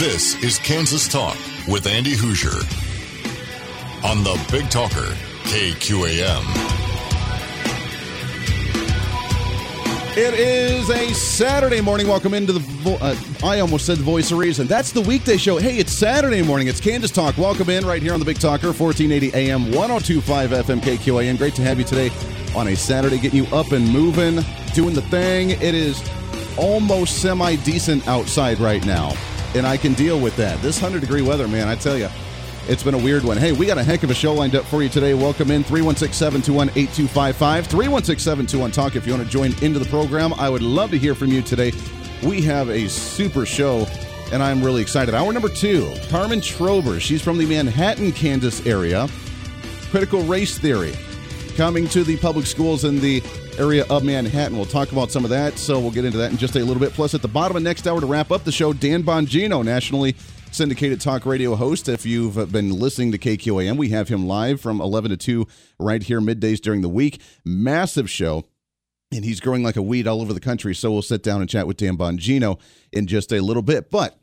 This is Kansas Talk with Andy Hooser on the Big Talker, KQAM. It is a Saturday morning. Welcome into the. Vo- uh, I almost said the voice of reason. That's the weekday show. Hey, it's Saturday morning. It's Kansas Talk. Welcome in right here on the Big Talker, 1480 AM, 1025 FM KQAM. Great to have you today on a Saturday, getting you up and moving, doing the thing. It is almost semi decent outside right now, and I can deal with that. This 100 degree weather, man, I tell you. It's been a weird one. Hey, we got a heck of a show lined up for you today. Welcome in 316 721 8255. 316 721 Talk if you want to join into the program. I would love to hear from you today. We have a super show, and I'm really excited. Hour number two Carmen Schober. She's from the Manhattan, Kansas area. Critical race theory coming to the public schools in the area of Manhattan. We'll talk about some of that, so we'll get into that in just a little bit. Plus, at the bottom of next hour to wrap up the show, Dan Bongino, nationally syndicated talk radio host. If you've been listening to KQAM, we have him live from 11 to 2 right here middays during the week. Massive show. And he's growing like a weed all over the country. So we'll sit down and chat with Dan Bongino in just a little bit. But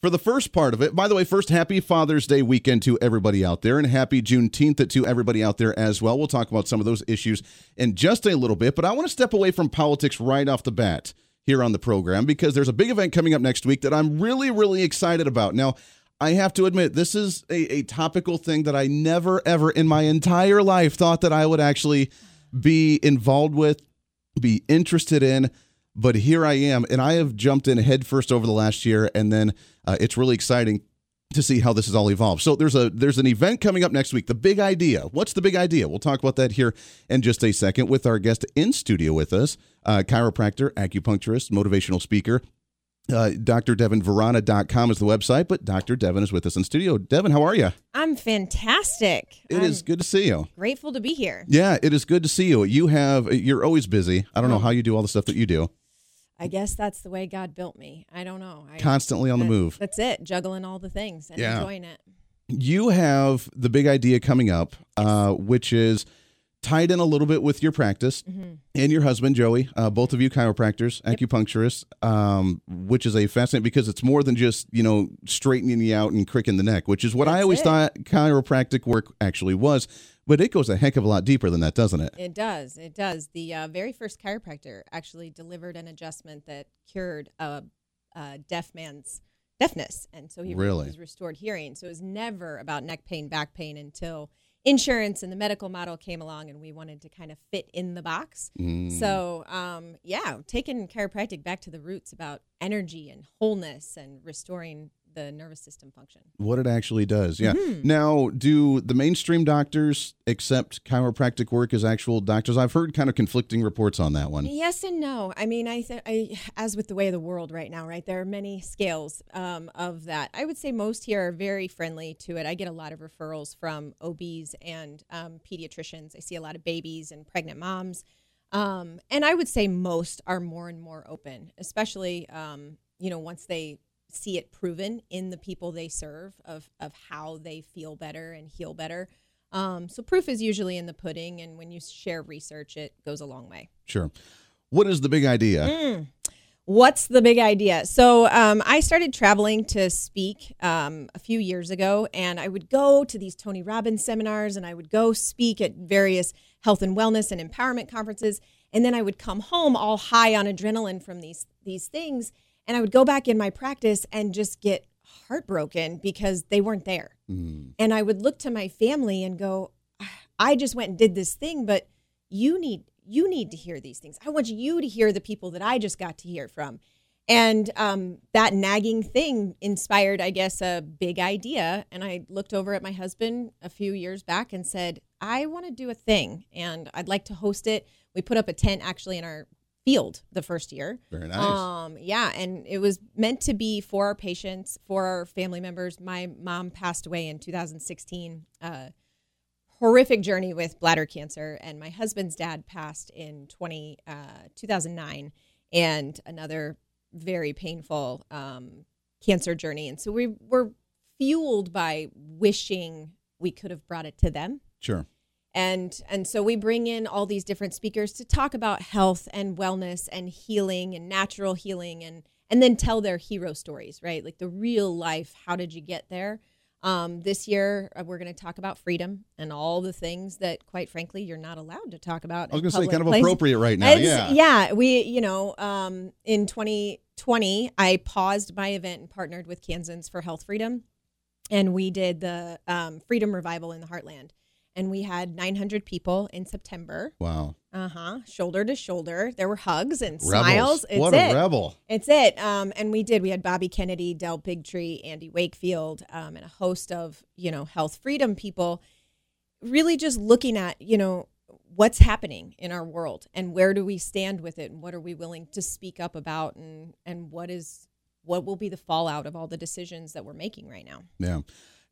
for the first part of it, by the way, first happy Father's Day weekend to everybody out there and happy Juneteenth to everybody out there as well. We'll talk about some of those issues in just a little bit. But I want to step away from politics right off the bat here on the program because there's a big event coming up next week that I'm really, really excited about. Now, I have to admit, this is a, a topical thing that I never, ever in my entire life thought that I would actually be involved with, be interested in. But here I am, and I have jumped in headfirst over the last year, and then uh, it's really exciting to see how this has all evolved. So there's a there's an event coming up next week. The big idea. What's the big idea? We'll talk about that here in just a second with our guest in studio with us, uh, chiropractor, acupuncturist, motivational speaker. Uh, DrDevinVrana.com is the website, but Dr. Devin is with us in studio. Devin, how are you? I'm fantastic. It I'm is good to see you. Grateful to be here. Yeah, it is good to see you. You have you're always busy. I don't know Oh. how you do all the stuff that you do. I guess that's the way God built me. I don't know. I, Constantly on the move. That's it. Juggling all the things and Yeah. enjoying it. you have the big idea coming up, uh, which is tied in a little bit with your practice Mm-hmm. and your husband Joey, uh, both of you chiropractors, acupuncturists, um, which is a fascinating because it's more than just you know straightening you out and cricking the neck, which is what I always it. thought chiropractic work actually was, but it goes a heck of a lot deeper than that, doesn't it? It does. It does. The uh, very first chiropractor actually delivered an adjustment that cured a, a deaf man's deafness, and so he Really? was restored hearing. So it was never about neck pain, back pain until insurance and the medical model came along, and we wanted to kind of fit in the box. Mm. So, um, yeah, taking chiropractic back to the roots about energy and wholeness and restoring the nervous system function. What it actually does, yeah. Mm-hmm. Now, do the mainstream doctors accept chiropractic work as actual doctors? I've heard kind of conflicting reports on that one. Yes and no. I mean, I, th- I as with the way of the world right now, right? There are many scales um, of that. I would say most here are very friendly to it. I get a lot of referrals from OBs and um, pediatricians. I see a lot of babies and pregnant moms. Um, and I would say most are more and more open, especially, um, you know, once they see it proven in the people they serve of, of how they feel better and heal better. Um, so proof is usually in the pudding. And when you share research, it goes a long way. Sure. What is the big idea? Mm. What's the big idea? So um, I started traveling to speak um, a few years ago, and I would go to these Tony Robbins seminars, and I would go speak at various health and wellness and empowerment conferences, and then I would come home all high on adrenaline from these these things, and I would go back in my practice and just get heartbroken because they weren't there, Mm. and I would look to my family and go, I just went and did this thing, but you need you need to hear these things. I want you to hear the people that I just got to hear from. And um, that nagging thing inspired, I guess, a big idea. And I looked over at my husband a few years back and said, I want to do a thing and I'd like to host it. We put up a tent actually in our field the first year. Very nice. Um, yeah, and it was meant to be for our patients, for our family members. My mom passed away in 2016. Uh, horrific journey with bladder cancer, and my husband's dad passed in 20, uh, 2009, and another very painful um, cancer journey. And so we were fueled by wishing we could have brought it to them Sure. And and so we bring in all these different speakers to talk about health and wellness and healing and natural healing and and then tell their hero stories, right? Like the real life. How did you get there? Um, this year, uh, we're going to talk about freedom and all the things that, quite frankly, you're not allowed to talk about. I was going to say, kind of places. appropriate right now. It's, yeah. Yeah. We, you know, um, in 2020, I paused my event and partnered with Kansans for Health Freedom. And we did the um, Freedom Revival in the Heartland and we had 900 people in September. Wow. Uh huh. Shoulder to shoulder. There were hugs and Rebels. smiles. It's what a it. rebel. It's it. Um, and we did. We had Bobby Kennedy, Del Bigtree, Andy Wakefield, um, and a host of, you know, health freedom people really just looking at, you know, what's happening in our world and where do we stand with it and what are we willing to speak up about and, and what is what will be the fallout of all the decisions that we're making right now. Yeah.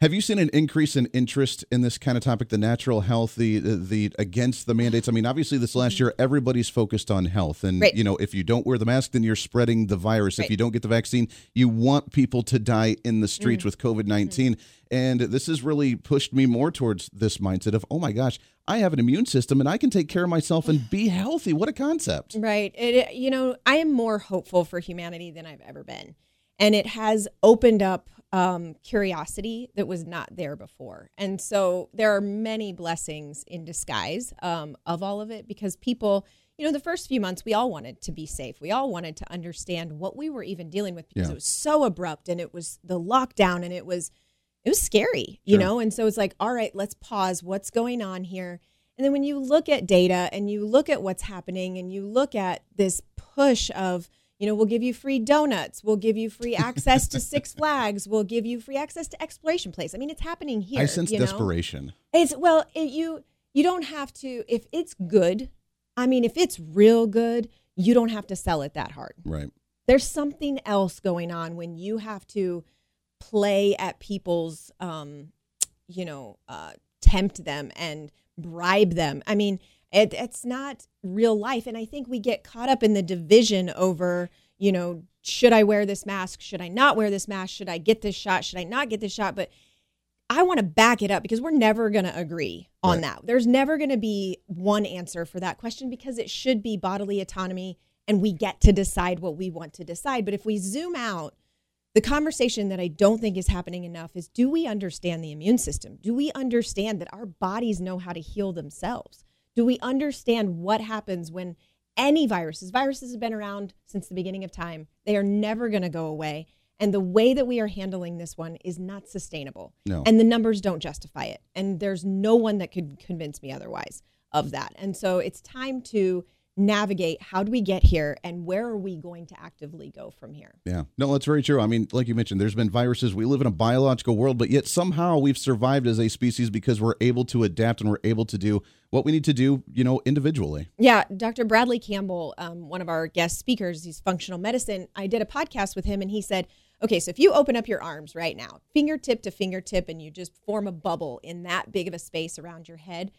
Have you seen an increase in interest in this kind of topic, the natural health, the the against the mandates? I mean, obviously, this last year everybody's focused on health, and right. you know, if you don't wear the mask, then you're spreading the virus. Right. If you don't get the vaccine, you want people to die in the streets mm-hmm. with COVID 19 mm-hmm. And this has really pushed me more towards this mindset of, oh my gosh, I have an immune system and I can take care of myself and be healthy. What a concept! Right. It, you know, I am more hopeful for humanity than I've ever been, and it has opened up um, curiosity that was not there before. And so there are many blessings in disguise um, of all of it because people, you know, the first few months we all wanted to be safe. We all wanted to understand what we were even dealing with because yeah. it was so abrupt and it was the lockdown and it was it was scary, you sure. know? And so it's like, all right, let's pause. What's going on here? And then when you look at data and you look at what's happening and you look at this push of you know, we'll give you free donuts. We'll give you free access to Six Flags. We'll give you free access to Exploration Place. I mean, it's happening here. I sense you know? desperation. It's well, it, you you don't have to if it's good. I mean, if it's real good, you don't have to sell it that hard. Right. There's something else going on when you have to play at people's, um, you know, uh, tempt them and bribe them. I mean, it, it's not real life. And I think we get caught up in the division over, you know, should I wear this mask? Should I not wear this mask? Should I get this shot? Should I not get this shot? But I want to back it up because we're never going to agree on right. that. There's never going to be one answer for that question because it should be bodily autonomy and we get to decide what we want to decide. But if we zoom out, the conversation that I don't think is happening enough is do we understand the immune system? Do we understand that our bodies know how to heal themselves? Do we understand what happens when any viruses, viruses have been around since the beginning of time, they are never going to go away. And the way that we are handling this one is not sustainable. No. And the numbers don't justify it. And there's no one that could convince me otherwise of that. And so it's time to navigate how do we get here and where are we going to actively go from here? Yeah. No that's very true. I mean like you mentioned there's been viruses. We live in a biological world but yet somehow we've survived as a species because we're able to adapt and we're able to do what we need to do you know individually. Yeah. Dr bradley campbell um, one of our guest speakers he's functional medicine. I did a podcast with him and he said okay so if you open up your arms right now fingertip to fingertip and you just form a bubble in that big of a space around your head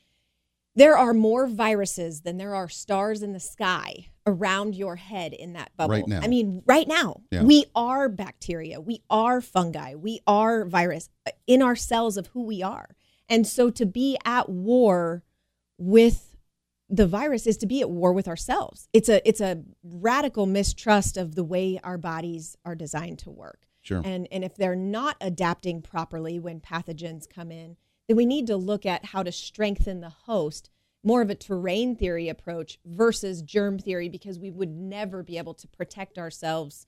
there are more viruses than there are stars in the sky around your head in that bubble. Right now. I mean, right now, yeah. we are bacteria, we are fungi, we are virus uh, in our cells of who we are. And so to be at war with the virus is to be at war with ourselves. It's a it's a radical mistrust of the way our bodies are designed to work. Sure. And and if they're not adapting properly when pathogens come in, then we need to look at how to strengthen the host more of a terrain theory approach versus germ theory because we would never be able to protect ourselves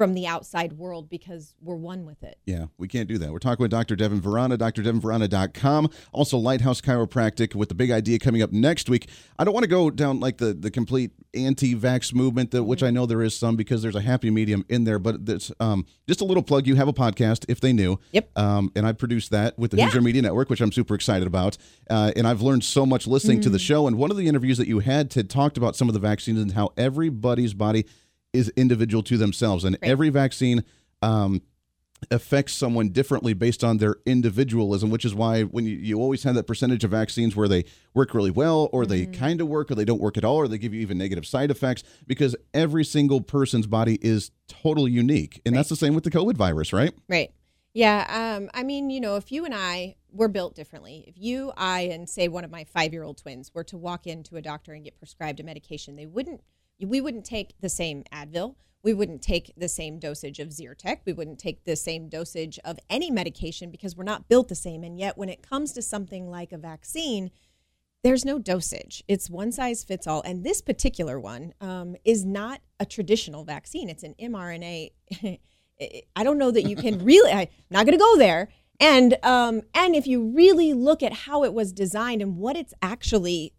from the outside world because we're one with it. Yeah, we can't do that. We're talking with Dr. Devin Vrana, drdevinvrana.com. Also, Lighthouse Chiropractic with the big idea coming up next week. I don't want to go down like the, the complete anti vax movement, that, which I know there is some because there's a happy medium in there, but there's um, just a little plug. You have a podcast, if they knew. Yep. Um, and I produced that with the yeah. Hooser Media Network, which I'm super excited about. Uh, and I've learned so much listening mm. to the mm. show. And one of the interviews that you had, Ted, talked about some of the vaccines and how everybody's body is individual to themselves, and right. every vaccine um, affects someone differently based on their individualism, which is why when you, you always have that percentage of vaccines where they work really well, or mm-hmm. they kind of work, or they don't work at all, or they give you even negative side effects, because every single person's body is totally unique. And right. that's the same with the COVID virus, right? Right. Yeah. Um, I mean, you know, if you and I were built differently, if you, I, and say one of my five year old twins were to walk into a doctor and get prescribed a medication, they wouldn't we wouldn't take the same Advil. We wouldn't take the same dosage of Zyrtec. We wouldn't take the same dosage of any medication because we're not built the same. And yet, when it comes to something like a vaccine, there's no dosage. It's one size fits all. And this particular one um, is not a traditional vaccine. It's an mRNA. I don't know that you can really. I'm not going to go there. And um, and if you really look at how it was designed and what it's actually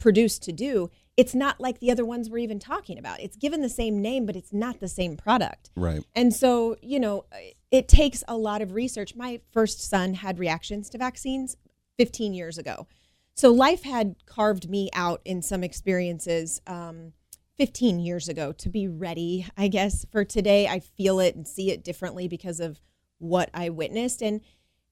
produced to do, it's not like the other ones we're even talking about. It's given the same name, but it's not the same product. Right. And so, you know, it takes a lot of research. My first son had reactions to vaccines 15 years ago. So life had carved me out in some experiences um, 15 years ago to be ready, I guess, for today. I feel it and see it differently because of what I witnessed. And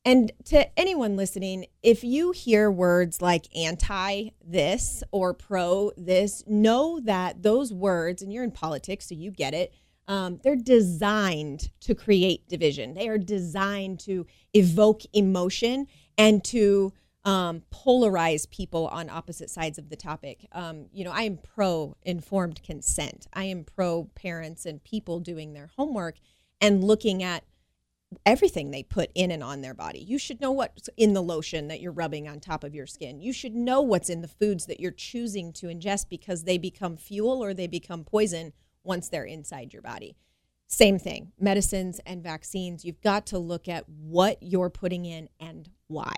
and to anyone listening, if you hear words like anti this or pro this, know that those words, and you're in politics, so you get it, um, they're designed to create division. They are designed to evoke emotion and to um, polarize people on opposite sides of the topic. Um, you know, I am pro informed consent, I am pro parents and people doing their homework and looking at everything they put in and on their body. You should know what's in the lotion that you're rubbing on top of your skin. You should know what's in the foods that you're choosing to ingest because they become fuel or they become poison once they're inside your body. Same thing, medicines and vaccines. You've got to look at what you're putting in and why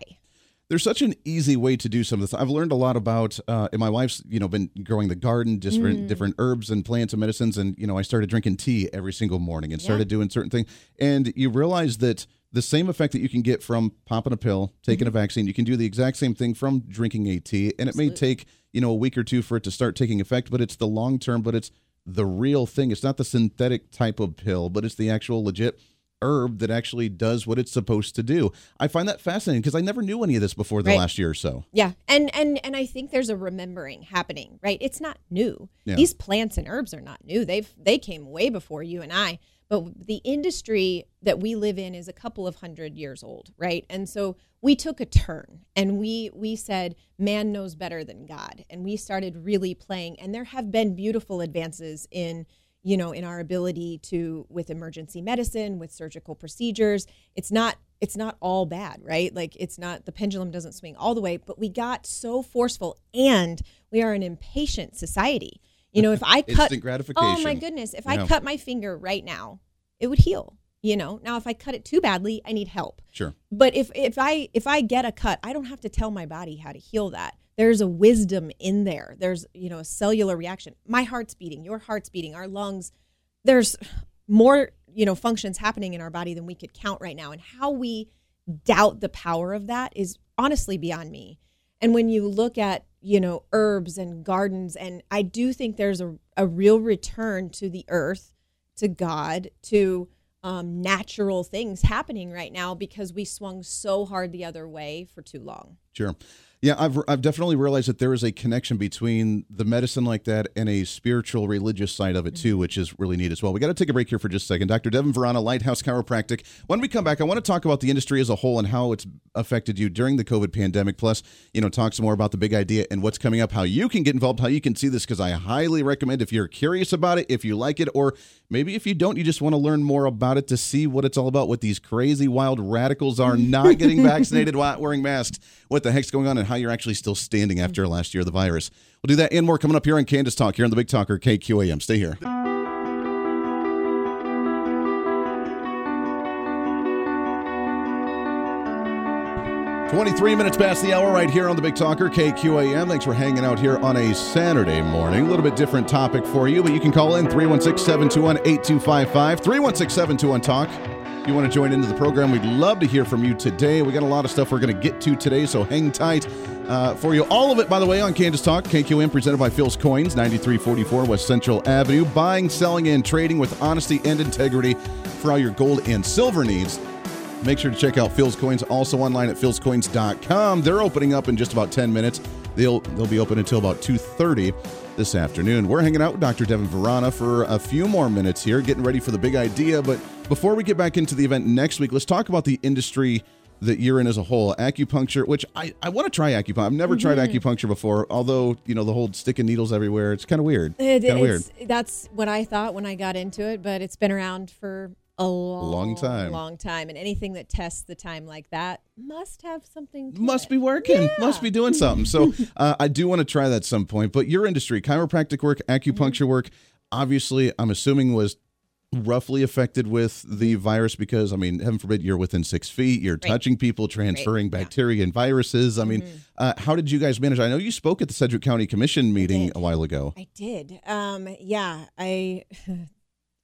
there's such an easy way to do some of this. I've learned a lot about, uh, and my wife's, you know, been growing the garden, different mm. different herbs and plants and medicines, and you know, I started drinking tea every single morning and started yeah. doing certain things, and you realize that the same effect that you can get from popping a pill, taking mm-hmm. a vaccine, you can do the exact same thing from drinking a tea, and Absolutely. it may take you know a week or two for it to start taking effect, but it's the long term, but it's the real thing. It's not the synthetic type of pill, but it's the actual legit herb that actually does what it's supposed to do. I find that fascinating because I never knew any of this before the right. last year or so. Yeah. And and and I think there's a remembering happening, right? It's not new. Yeah. These plants and herbs are not new. They've they came way before you and I. But the industry that we live in is a couple of hundred years old, right? And so we took a turn and we we said man knows better than God and we started really playing and there have been beautiful advances in you know in our ability to with emergency medicine with surgical procedures it's not it's not all bad right? Like it's not the pendulum doesn't swing all the way but we got so forceful and we are an impatient society. You know if i cut oh my goodness if i cut my finger right now it would heal you know? Now if i cut it too badly i need help. Sure. But if if i if i get a cut i don't have to tell my body how to heal that there's a wisdom in there. There's you know a cellular reaction. My heart's beating your heart's beating our lungs. There's more you know functions happening in our body than we could count right now. And how we doubt the power of that is honestly beyond me. And when you look at you know herbs and gardens and i do think there's a, a real return to the earth to god to um, natural things happening right now because we swung so hard the other way for too long. Sure yeah, I've I've definitely realized that there is a connection between the medicine like that and a spiritual religious side of it too, mm-hmm. which is really neat as well. We got to take a break here for just a second. Dr. Devin Vrana, Lighthouse Chiropractic. When we come back, I want to talk about the industry as a whole and how it's affected you during the COVID pandemic. Plus, you know, talk some more about the big idea and what's coming up, how you can get involved, how you can see this because I highly recommend if you're curious about it, if you like it, or maybe if you don't, you just want to learn more about it to see what it's all about. What these crazy wild radicals are not getting vaccinated, wearing masks, what the heck's going on, and how you're actually still standing after last year of the virus. We'll do that and more coming up here on Kansas Talk here on the Big Talker KQAM. Stay here. Twenty-three minutes past the hour, right here on the Big Talker KQAM. Thanks for hanging out here on a Saturday morning. A little bit different topic for you, but you can call in 316 721 8255 316 721 Talk you want to join into the program, we'd love to hear from you today. We got a lot of stuff we're going to get to today, so hang tight uh, for you. All of it, by the way, on Kansas Talk, KQM, presented by Phil's Coins, 9344 West Central Avenue. Buying, selling, and trading with honesty and integrity for all your gold and silver needs. Make sure to check out Phil's Coins, also online at philscoins.com. They're opening up in just about 10 minutes. They'll they'll be open until about 2:30 this afternoon. We're hanging out with Dr. Devin Vrana for a few more minutes here, getting ready for the big idea, but before we get back into the event next week, let's talk about the industry that you're in as a whole, acupuncture, which I, I want to try acupuncture. I've never tried Mm-hmm. acupuncture before, although, you know, the whole sticking needles everywhere, it's kind of weird. It- kind of weird. That's what I thought when I got into it, but it's been around for a long, Long time. Long time, and anything that tests the time like that must have something. To Must it. be working. Yeah. Must be doing something. So uh, I do want to try that some point. But your industry, chiropractic work, acupuncture Mm-hmm. work, obviously, I'm assuming was roughly affected with the virus because I mean, heaven forbid, you're within six feet, you're touching people, transferring yeah. bacteria and viruses. I mean, uh, how did you guys manage? I know you spoke at the Sedgwick County Commission meeting a while ago. I did. Um, yeah, I,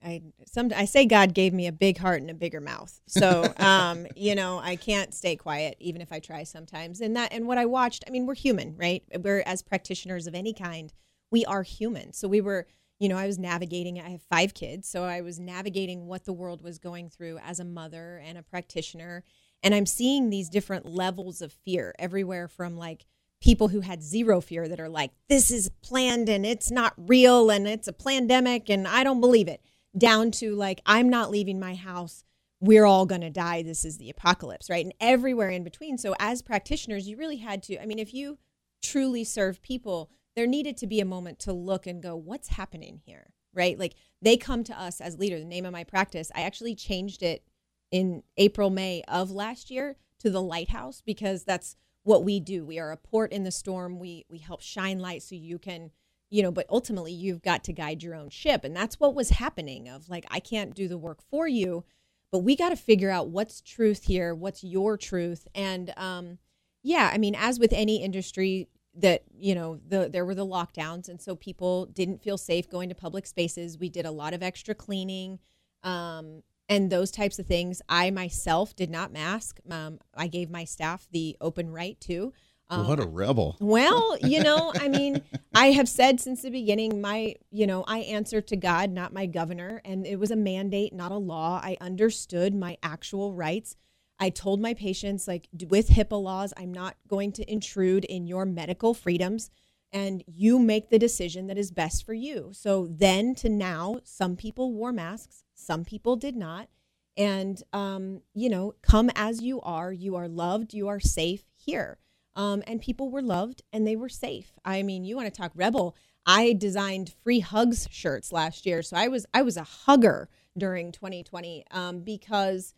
I some I say God gave me a big heart and a bigger mouth. So, um, you know, I can't stay quiet even if I try sometimes. And that and what I watched, I mean, we're human, right? We're as practitioners of any kind, we are human. So we were, you know, I was navigating. I have five kids, so I was navigating what the world was going through as a mother and a practitioner. And I'm seeing these different levels of fear everywhere from like people who had zero fear that are like, this is planned and it's not real and it's a pandemic and I don't believe it, down to like, I'm not leaving my house. We're all going to die. This is the apocalypse, right? And everywhere in between. So, as practitioners, you really had to, I mean, if you truly serve people, there needed to be a moment to look and go, what's happening here, right? Like, they come to us as leader. The name of my practice, I actually changed it in April, May of last year to the lighthouse because that's what we do. We are a port in the storm. We we help shine light so you can, you know, but ultimately you've got to guide your own ship. And that's what was happening of like I can't do the work for you, but we got to figure out what's truth here, what's your truth. And um yeah, I mean as with any industry that, you know, the there were the lockdowns and so people didn't feel safe going to public spaces. We did a lot of extra cleaning. Um and those types of things. I myself did not mask. Um, I gave my staff the open right to. Um, what a rebel. well, you know, I mean, I have said since the beginning, my, you know, I answer to God, not my governor, and it was a mandate, not a law. I understood my actual rights. I told my patients, like with HIPAA laws, I'm not going to intrude in your medical freedoms, and you make the decision that is best for you. So then to now, some people wore masks, some people did not. And, um, you know, come as you are. You are loved, you are safe here um, and people were loved and they were safe. I mean, you want to talk rebel? I designed free hugs shirts last year, so I was I was a hugger during 2020 um, because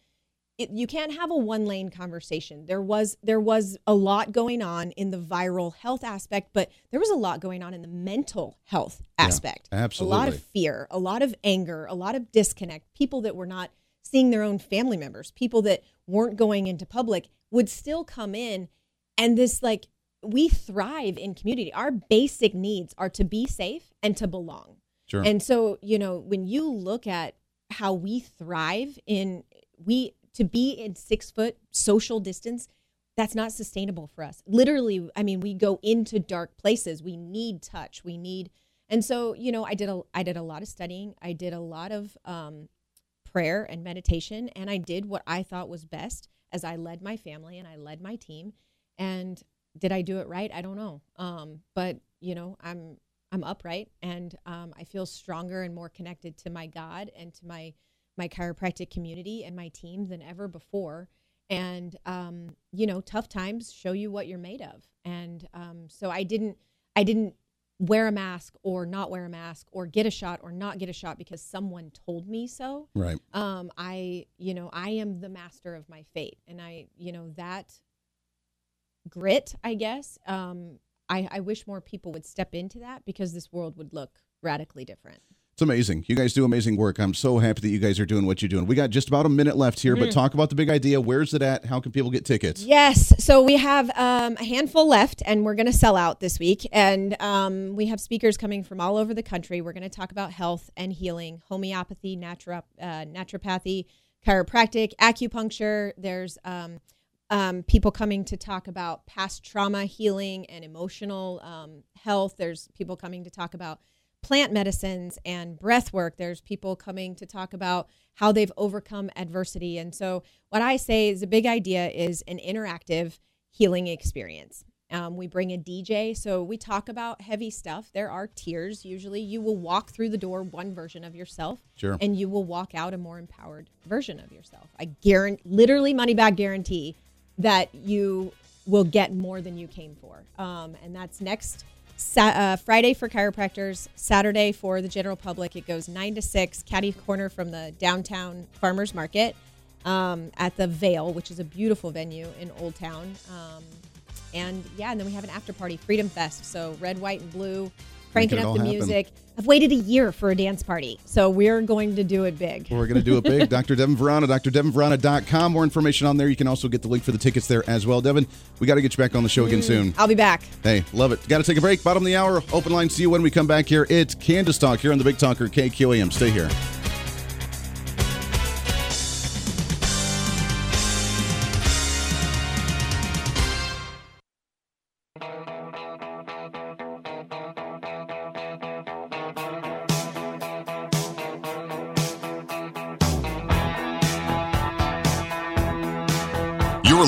it, you can't have a one lane conversation. There was there was a lot going on in the viral health aspect, but there was a lot going on in the mental health aspect. Absolutely, A lot of fear, a lot of anger, a lot of disconnect. People that were not seeing their own family members, people that weren't going into public would still come in and this like we thrive in community. Our basic needs are to be safe and to belong. Sure. and so you know when you look at how we thrive in we to be in six foot social distance that's not sustainable for us. Literally i mean we go into dark places. We need touch. We need and so you know i did a i did a lot of studying. I did a lot of um, prayer and meditation and i did what i thought was best as i led my family and i led my team and did i do it right? I don't know. Um, but you know i'm i'm upright and um, i feel stronger and more connected to my god and to my my chiropractic community and my team than ever before. And um, you know tough times show you what you're made of. And um, so i didn't i didn't wear a mask or not wear a mask or get a shot or not get a shot because someone told me so. Right. um, I, you know, I am the master of my fate, and I, you know, that grit, I guess. Um, I, I wish more people would step into that because this world would look radically different. It's amazing. You guys do amazing work. I'm so happy that you guys are doing what you're doing. We got just about a minute left here, Mm. but talk about the big idea. Where's it at? How can people get tickets? Yes. So we have um, a handful left, and we're going to sell out this week. And um, we have speakers coming from all over the country. We're going to talk about health and healing, homeopathy, uh, naturopathy, chiropractic, acupuncture. There's um, um, people coming to talk about past trauma healing and emotional um, health. There's people coming to talk about plant medicines and breath work. There's people coming to talk about how they've overcome adversity. And so, what I say is a big idea is an interactive healing experience. Um, we bring a DJ, so we talk about heavy stuff. There are tears Usually, you will walk through the door one version of yourself, Sure. and you will walk out a more empowered version of yourself. I guarantee, literally, money back guarantee. That you will get more than you came for. Um, and that's next Sa- uh, Friday for chiropractors, Saturday for the general public. It goes 9 to 6, caddy corner from the downtown farmers market um, at the Vale, which is a beautiful venue in Old Town. Um, and yeah, and then we have an after party, Freedom Fest. So red, white, and blue, cranking up the happen. music. I've waited a year for a dance party, so we're going to do it big. We're going to do it big. Dr. Devin Vrana, drdevinvrana.com. More information on there. You can also get the link for the tickets there as well. Devin, we got to get you back on the show again mm, soon. I'll be back. Hey, love it. Got to take a break. Bottom of the hour. Open line. See you when we come back here. It's Kansas Talk here on the Big Talker KQAM. Stay here.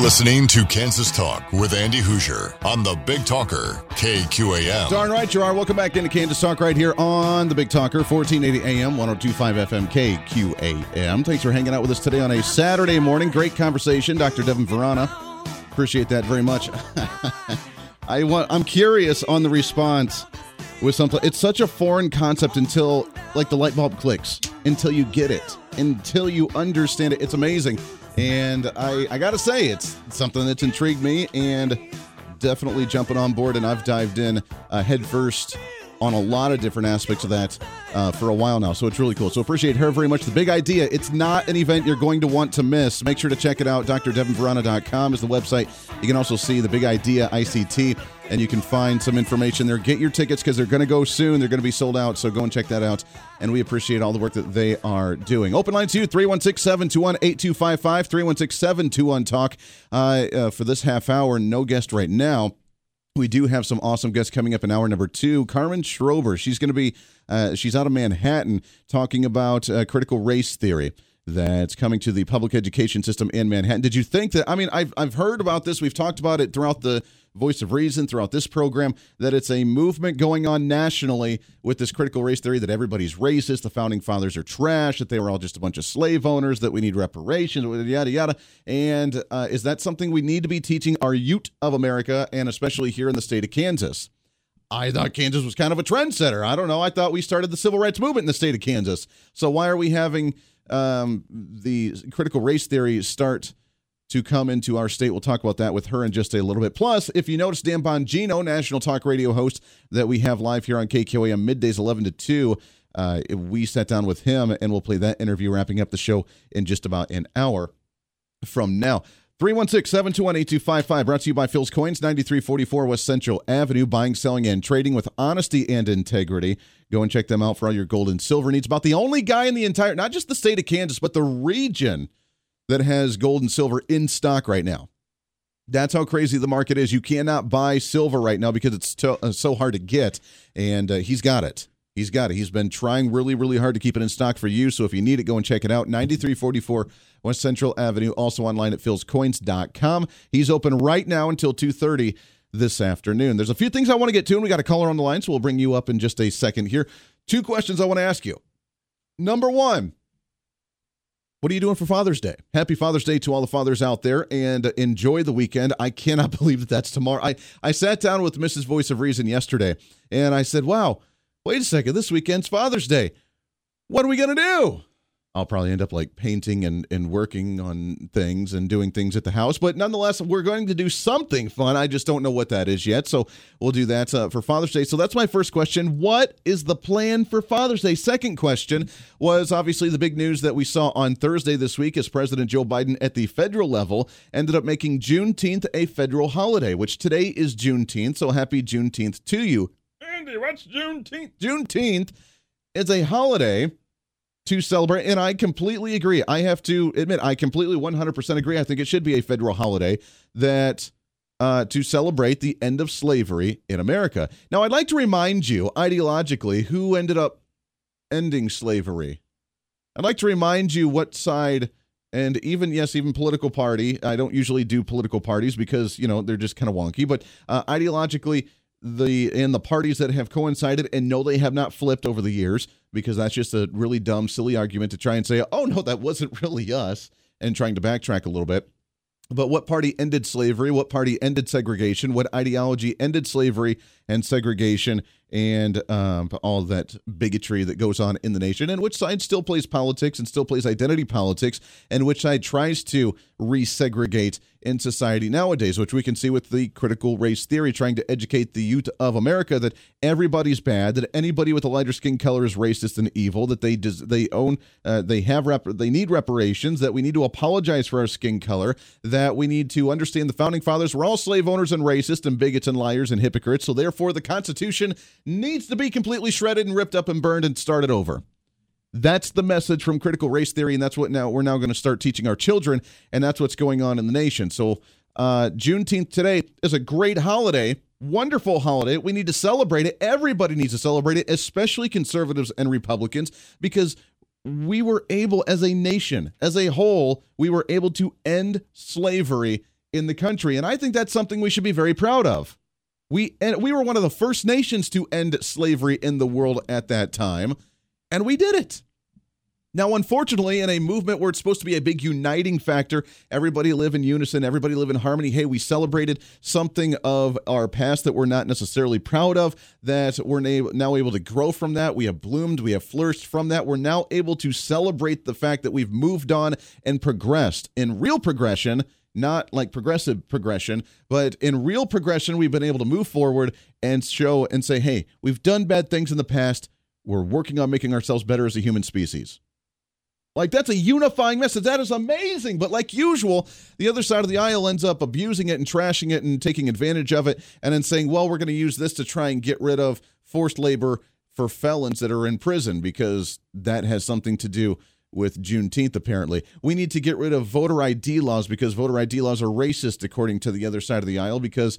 Listening to Kansas Talk with Andy Hooser on the Big Talker, KQAM. Darn right you are. Welcome back into Kansas Talk right here on the Big Talker, 1480 AM, 1025 FM, KQAM. Thanks for hanging out with us today on a Saturday morning. Great conversation, Dr. Devin Vrana. Appreciate that very much. I want. I'm curious on the response with something. It's such a foreign concept until like the light bulb clicks, until you get it, until you understand it. It's amazing, and I I gotta say it's something that's intrigued me and definitely jumping on board. And I've dived in uh, headfirst on a lot of different aspects of that uh, for a while now. So it's really cool. So appreciate her very much. The big idea, it's not an event you're going to want to miss. Make sure to check it out. DrDevinVrana.com is the website. You can also see the big idea ICT and you can find some information there. Get your tickets because they're going to go soon. They're going to be sold out. So go and check that out. And we appreciate all the work that they are doing. Open line to you 316 721 8255 316 721 Talk. Uh, uh, For this half hour, no guest right now. We do have some awesome guests coming up in hour number two. Carmen Schober, she's going to be, uh, she's out of Manhattan talking about uh, critical race theory that's coming to the public education system in Manhattan. Did you think that? I mean, I've I've heard about this. We've talked about it throughout the Voice of Reason, throughout this program, that it's a movement going on nationally with this critical race theory that everybody's racist, the founding fathers are trash, that they were all just a bunch of slave owners, that we need reparations, yada yada. And uh, is that something we need to be teaching our youth of America, and especially here in the state of Kansas? I thought Kansas was kind of a trendsetter. I don't know. I thought we started the civil rights movement in the state of Kansas. So why are we having um, the critical race theory start to come into our state? We'll talk about that with her in just a little bit. Plus, if you notice, Dan Bongino, national talk radio host that we have live here on KQAM middays 11 to 2, uh, we sat down with him and we'll play that interview wrapping up the show in just about an hour from now. 316 721 8255, brought to you by Phil's Coins, 9344 West Central Avenue. Buying, selling, and trading with honesty and integrity. Go and check them out for all your gold and silver needs. About the only guy in the entire, not just the state of Kansas, but the region that has gold and silver in stock right now. That's how crazy the market is. You cannot buy silver right now because it's to, uh, so hard to get, and uh, he's got it. He's got it. He's been trying really, really hard to keep it in stock for you. So if you need it, go and check it out. 9344 West Central Avenue. Also online at philscoins.com. He's open right now until 2.30 this afternoon. There's a few things I want to get to, and we got a caller on the line, so we'll bring you up in just a second here. Two questions I want to ask you. Number one, what are you doing for Father's Day? Happy Father's Day to all the fathers out there and enjoy the weekend. I cannot believe that that's tomorrow. I, I sat down with Mrs. Voice of Reason yesterday and I said, wow, wait a second, this weekend's Father's Day. What are we going to do? I'll probably end up like painting and, and working on things and doing things at the house. But nonetheless, we're going to do something fun. I just don't know what that is yet. So we'll do that uh, for Father's Day. So that's my first question. What is the plan for Father's Day? Second question was obviously the big news that we saw on Thursday this week as President Joe Biden at the federal level ended up making Juneteenth a federal holiday, which today is Juneteenth. So happy Juneteenth to you. Andy, what's Juneteenth? Juneteenth is a holiday to celebrate. And I completely agree. I have to admit, I completely 100% agree. I think it should be a federal holiday that uh, to celebrate the end of slavery in America. Now, I'd like to remind you ideologically who ended up ending slavery. I'd like to remind you what side. And even yes, even political party. I don't usually do political parties because you know they're just kind of wonky. But uh, ideologically, the and the parties that have coincided and no they have not flipped over the years because that's just a really dumb silly argument to try and say oh no that wasn't really us and trying to backtrack a little bit but what party ended slavery? What party ended segregation? What ideology ended slavery and segregation and um, all that bigotry that goes on in the nation? And which side still plays politics and still plays identity politics? And which side tries to resegregate in society nowadays, which we can see with the critical race theory, trying to educate the youth of America that everybody's bad, that anybody with a lighter skin color is racist and evil, that they des- they own, uh, they have rep- they need reparations, that we need to apologize for our skin color, that we need to understand the founding fathers were all slave owners and racist and bigots and liars and hypocrites. So therefore, the Constitution needs to be completely shredded and ripped up and burned and started over. That's the message from critical race theory, and that's what now we're now going to start teaching our children, and that's what's going on in the nation. So, uh, Juneteenth today is a great holiday, wonderful holiday. We need to celebrate it. Everybody needs to celebrate it, especially conservatives and Republicans, because we were able, as a nation, as a whole, we were able to end slavery in the country, and I think that's something we should be very proud of. We and we were one of the first nations to end slavery in the world at that time, and we did it. Now, unfortunately, in a movement where it's supposed to be a big uniting factor, everybody live in unison, everybody live in harmony. Hey, we celebrated something of our past that we're not necessarily proud of, that we're now able to grow from that. We have bloomed, we have flourished from that. We're now able to celebrate the fact that we've moved on and progressed in real progression not like progressive progression, but in real progression, we've been able to move forward and show and say, hey, we've done bad things in the past. We're working on making ourselves better as a human species. Like, that's a unifying message. That is amazing. But like usual, the other side of the aisle ends up abusing it and trashing it and taking advantage of it and then saying, well, we're going to use this to try and get rid of forced labor for felons that are in prison because that has something to do with Juneteenth, apparently. We need to get rid of voter ID laws because voter ID laws are racist, according to the other side of the aisle, because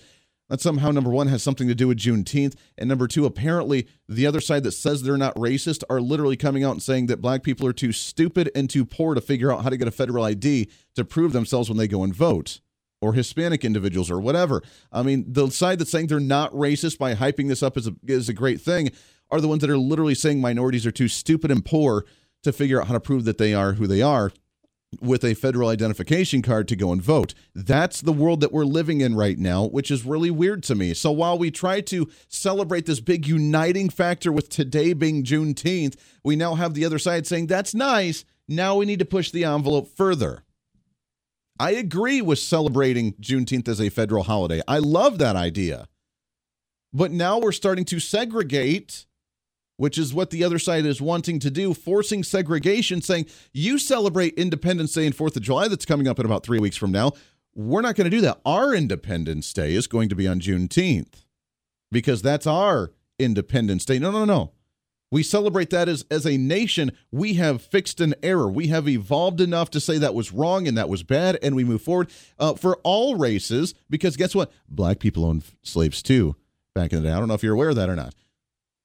that somehow, number one, has something to do with Juneteenth. And number two, apparently, the other side that says they're not racist are literally coming out and saying that black people are too stupid and too poor to figure out how to get a federal ID to prove themselves when they go and vote. Or Hispanic individuals, or whatever. I mean, the side that's saying they're not racist by hyping this up as a, as a great thing are the ones that are literally saying minorities are too stupid and poor to figure out how to prove that they are who they are with a federal identification card to go and vote. That's the world that we're living in right now, which is really weird to me. So while we try to celebrate this big uniting factor with today being Juneteenth, we now have the other side saying that's nice. Now we need to push the envelope further. I agree with celebrating Juneteenth as a federal holiday. I love that idea. But now we're starting to segregate which is what the other side is wanting to do, forcing segregation, saying, you celebrate Independence Day and 4th of July, that's coming up in about three weeks from now. We're not going to do that. Our Independence Day is going to be on Juneteenth because that's our Independence Day. No, no, no. We celebrate that as, as a nation. We have fixed an error. We have evolved enough to say that was wrong and that was bad, and we move forward uh, for all races because guess what? Black people owned slaves too back in the day. I don't know if you're aware of that or not.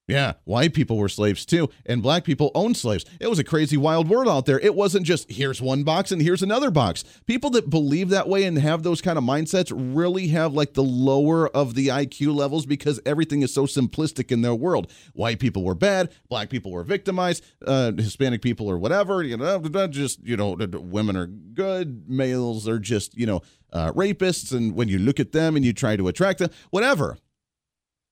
Yeah, white people were slaves too, and black people owned slaves. It was a crazy, wild world out there. It wasn't just here's one box and here's another box. People that believe that way and have those kind of mindsets really have like the lower of the IQ levels because everything is so simplistic in their world. White people were bad, black people were victimized, uh, Hispanic people or whatever. You know, just you know, women are good, males are just you know uh, rapists, and when you look at them and you try to attract them, whatever.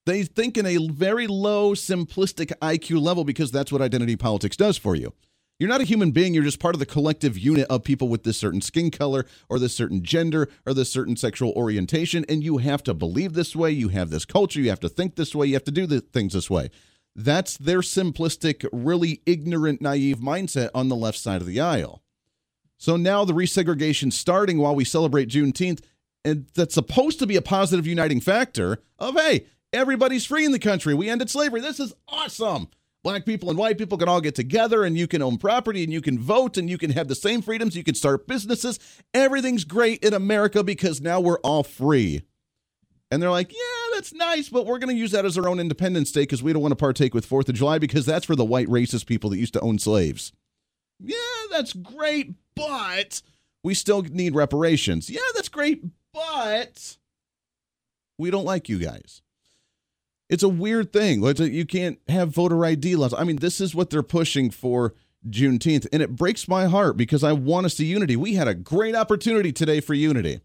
They think in a very low, simplistic IQ level because that's what identity politics does for you. You're not a human being. You're just part of the collective unit of people with this certain skin color or this certain gender or this certain sexual orientation. And you have to believe this way. You have this culture. You have to think this way. You have to do the things this way. That's their simplistic, really ignorant, naive mindset on the left side of the aisle. So now the resegregation starting while we celebrate Juneteenth, and that's supposed to be a positive uniting factor of, hey, Everybody's free in the country. We ended slavery. This is awesome. Black people and white people can all get together and you can own property and you can vote and you can have the same freedoms. You can start businesses. Everything's great in America because now we're all free. And they're like, yeah, that's nice, but we're going to use that as our own Independence Day because we don't want to partake with 4th of July because that's for the white racist people that used to own slaves. Yeah, that's great, but we still need reparations. Yeah, that's great, but we don't like you guys. It's a weird thing. You can't have voter ID laws. I mean, this is what they're pushing for Juneteenth. And it breaks my heart because I want to see unity. We had a great opportunity today for unity.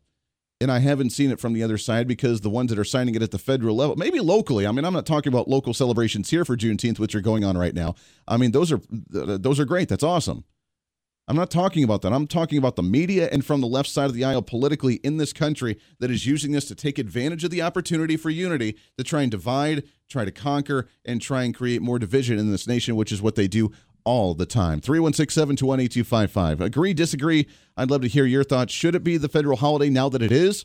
And I haven't seen it from the other side because the ones that are signing it at the federal level, maybe locally. I mean, I'm not talking about local celebrations here for Juneteenth, which are going on right now. I mean, those are those are great. That's awesome. I'm not talking about that. I'm talking about the media and from the left side of the aisle politically in this country that is using this to take advantage of the opportunity for unity to try and divide, try to conquer, and try and create more division in this nation, which is what they do all the time. 316 721 8255. Agree, disagree? I'd love to hear your thoughts. Should it be the federal holiday now that it is?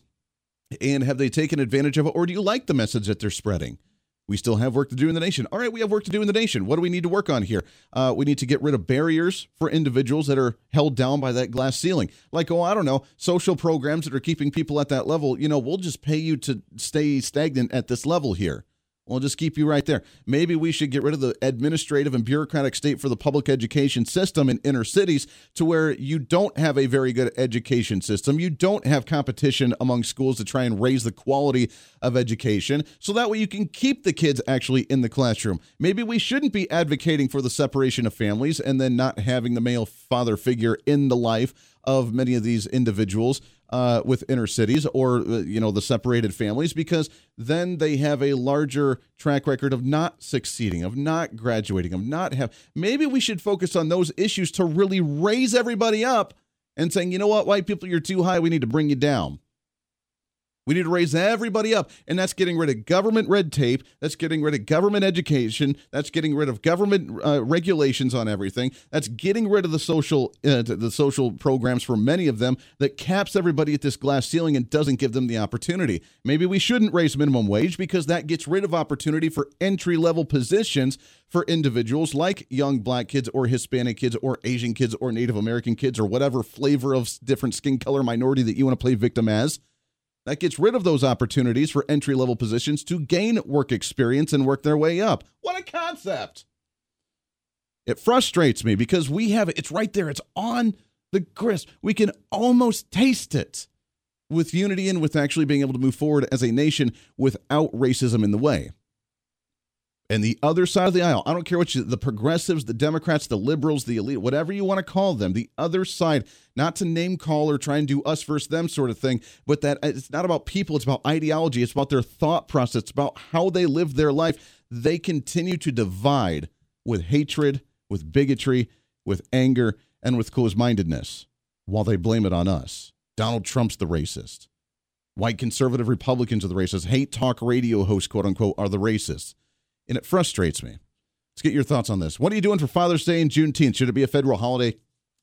And have they taken advantage of it, or do you like the message that they're spreading? We still have work to do in the nation. All right, we have work to do in the nation. What do we need to work on here? Uh, we need to get rid of barriers for individuals that are held down by that glass ceiling. Like, oh, I don't know, social programs that are keeping people at that level. You know, we'll just pay you to stay stagnant at this level here. We'll just keep you right there. Maybe we should get rid of the administrative and bureaucratic state for the public education system in inner cities to where you don't have a very good education system. You don't have competition among schools to try and raise the quality of education. So that way you can keep the kids actually in the classroom. Maybe we shouldn't be advocating for the separation of families and then not having the male father figure in the life of many of these individuals uh, with inner cities or uh, you know the separated families because then they have a larger track record of not succeeding of not graduating of not have maybe we should focus on those issues to really raise everybody up and saying you know what? White people you're too high. We need to bring you down we need to raise everybody up. And that's getting rid of government red tape. That's getting rid of government education. That's getting rid of government uh, regulations on everything. That's getting rid of the social uh, the social programs for many of them that caps everybody at this glass ceiling and doesn't give them the opportunity. Maybe we shouldn't raise minimum wage because that gets rid of opportunity for entry level positions for individuals like young black kids or Hispanic kids or Asian kids or Native American kids or whatever flavor of different skin color minority that you want to play victim as. That gets rid of those opportunities for entry level positions to gain work experience and work their way up. What a concept! It frustrates me because we have it, it's right there, it's on the crisp. We can almost taste it with unity and with actually being able to move forward as a nation without racism in the way and the other side of the aisle, I don't care what you, the progressives, the Democrats, the liberals, the elite, whatever you want to call them, the other side, not to name call or try and do us versus them sort of thing, but that it's not about people, it's about ideology, it's about their thought process, it's about how they live their life. They continue to divide with hatred, with bigotry, with anger, and with closed mindedness while they blame it on us. Donald Trump's the racist. White conservative Republicans are the racists. Hate talk radio hosts, quote unquote, are the racists and it frustrates me. Let's get your thoughts on this. What are you doing for Father's Day and Juneteenth? Should it be a federal holiday?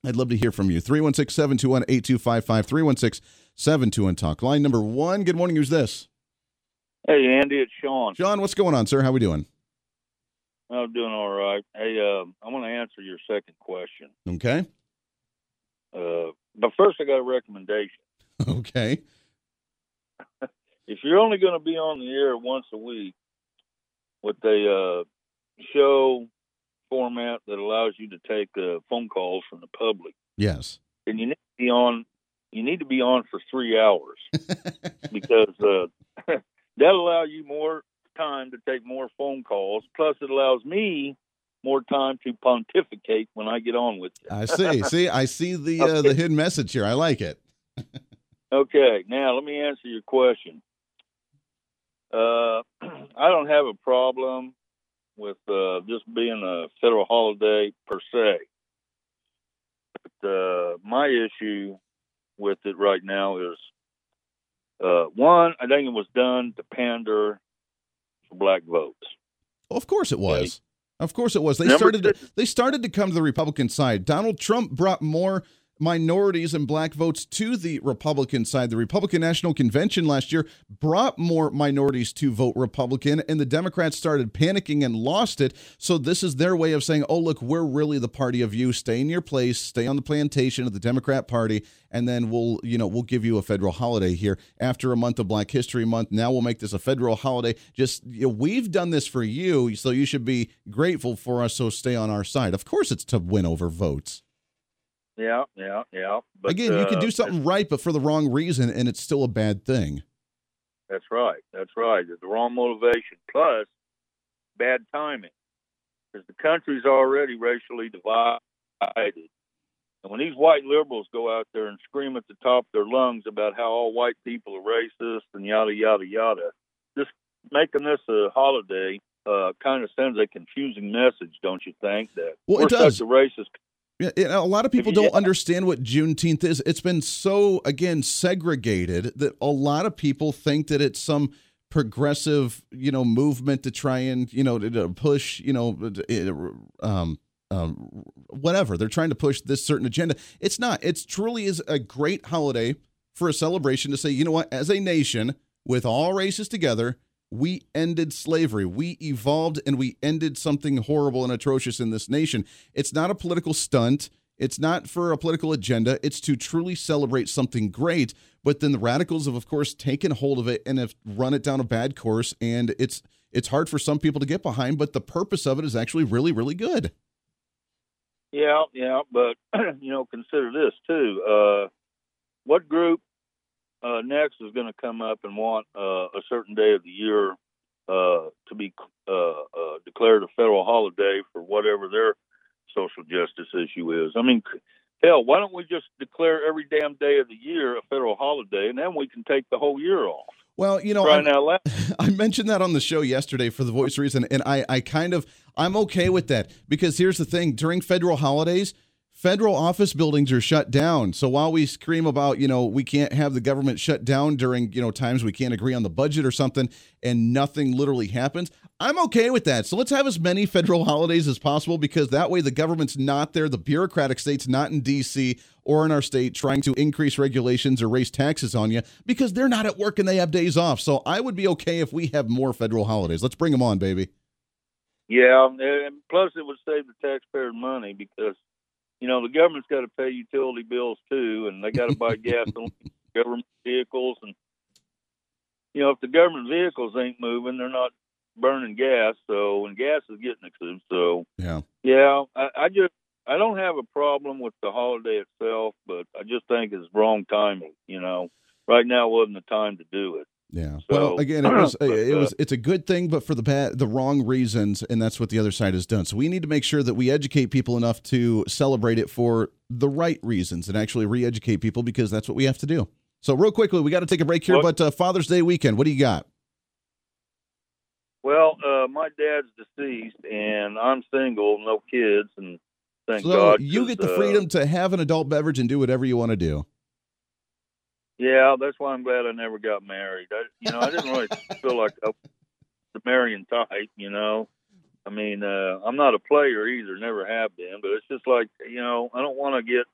I'd love to hear from you. 316 721 8255. 316 721 Talk. Line number one. Good morning. Who's this? Hey, Andy. It's Sean. Sean, what's going on, sir? How are we doing? I'm doing all right. Hey, uh, I want to answer your second question. Okay. Uh, but first, I got a recommendation. Okay. if you're only going to be on the air once a week, with a uh, show format that allows you to take uh, phone calls from the public. Yes. And you need to be on. You need to be on for three hours because uh, that allow you more time to take more phone calls. Plus, it allows me more time to pontificate when I get on with you. I see. See, I see the uh, the hidden message here. I like it. okay, now let me answer your question. Uh, I don't have a problem with uh, this being a federal holiday per se. But uh, my issue with it right now is uh, one, I think it was done to pander for black votes. Well, of course it was. Of course it was. They Number started. To, they started to come to the Republican side. Donald Trump brought more minorities and black votes to the Republican side. The Republican National Convention last year brought more minorities to vote Republican, and the Democrats started panicking and lost it. So, this is their way of saying, oh, look, we're really the party of you. Stay in your place, stay on the plantation of the Democrat Party, and then we'll, you know, we'll give you a federal holiday here after a month of Black History Month. Now we'll make this a federal holiday. Just, you know, we've done this for you, so you should be grateful for us. So, stay on our side. Of course, it's to win over votes. Yeah, yeah, yeah. But, Again, you uh, can do something right, but for the wrong reason, and it's still a bad thing. That's right. That's right. The wrong motivation. Plus, bad timing. Because the country's already racially divided. And when these white liberals go out there and scream at the top of their lungs about how all white people are racist and yada yada yada, just making this a holiday uh, kind of sends a confusing message, don't you think? That well, we're it does. such a racist. Yeah, a lot of people don't understand what Juneteenth is. It's been so again segregated that a lot of people think that it's some progressive, you know, movement to try and you know to, to push, you know, um, um, whatever they're trying to push this certain agenda. It's not. It's truly is a great holiday for a celebration to say, you know what, as a nation with all races together, we ended slavery. We evolved and we ended something horrible and atrocious in this nation. It's not a political stunt. It's not for a political agenda. It's to truly celebrate something great. But then the radicals have, of course, taken hold of it and have run it down a bad course. And it's it's hard for some people to get behind. But the purpose of it is actually really, really good. Yeah, yeah, but you know, consider this too. Uh, what group uh, next is going to come up and want uh, a certain day of the year uh, to be uh, uh, declared a federal holiday for whatever their social justice issue is? I mean, hell, why don't we just declare every damn day of the year a federal holiday, and then we can take the whole year off? Well, you know, I'm- out loud. I mentioned that on the show yesterday for the voice reason, and I, I kind of I'm okay with that because here's the thing: during federal holidays, federal office buildings are shut down. So while we scream about you know we can't have the government shut down during you know times we can't agree on the budget or something, and nothing literally happens, I'm okay with that. So let's have as many federal holidays as possible because that way the government's not there, the bureaucratic state's not in D.C. or in our state trying to increase regulations or raise taxes on you because they're not at work and they have days off. So I would be okay if we have more federal holidays. Let's bring them on, baby. Yeah, and plus it would save the taxpayer money because you know the government's got to pay utility bills too, and they got to buy gasoline, government vehicles, and you know if the government vehicles ain't moving, they're not burning gas. So and gas is getting expensive. So Yeah. yeah, I, I just I don't have a problem with the holiday itself, but I just think it's wrong timing. You know, right now wasn't the time to do it. Yeah. So- well, again, it was but, it uh, was it's a good thing, but for the bad, the wrong reasons, and that's what the other side has done. So we need to make sure that we educate people enough to celebrate it for the right reasons and actually re-educate people because that's what we have to do. So real quickly, we got to take a break here, What- but uh, Father's Day weekend, what do you got? Well, uh, my dad's deceased, and I'm single, no kids, and thank so God. you get the uh, freedom to have an adult beverage and do whatever you want to do. Yeah, that's why I'm glad I never got married. I, you know, I didn't really feel like I was the marrying type. You know, I mean, uh, I'm not a player either, never have been. But it's just like you know, I don't want to get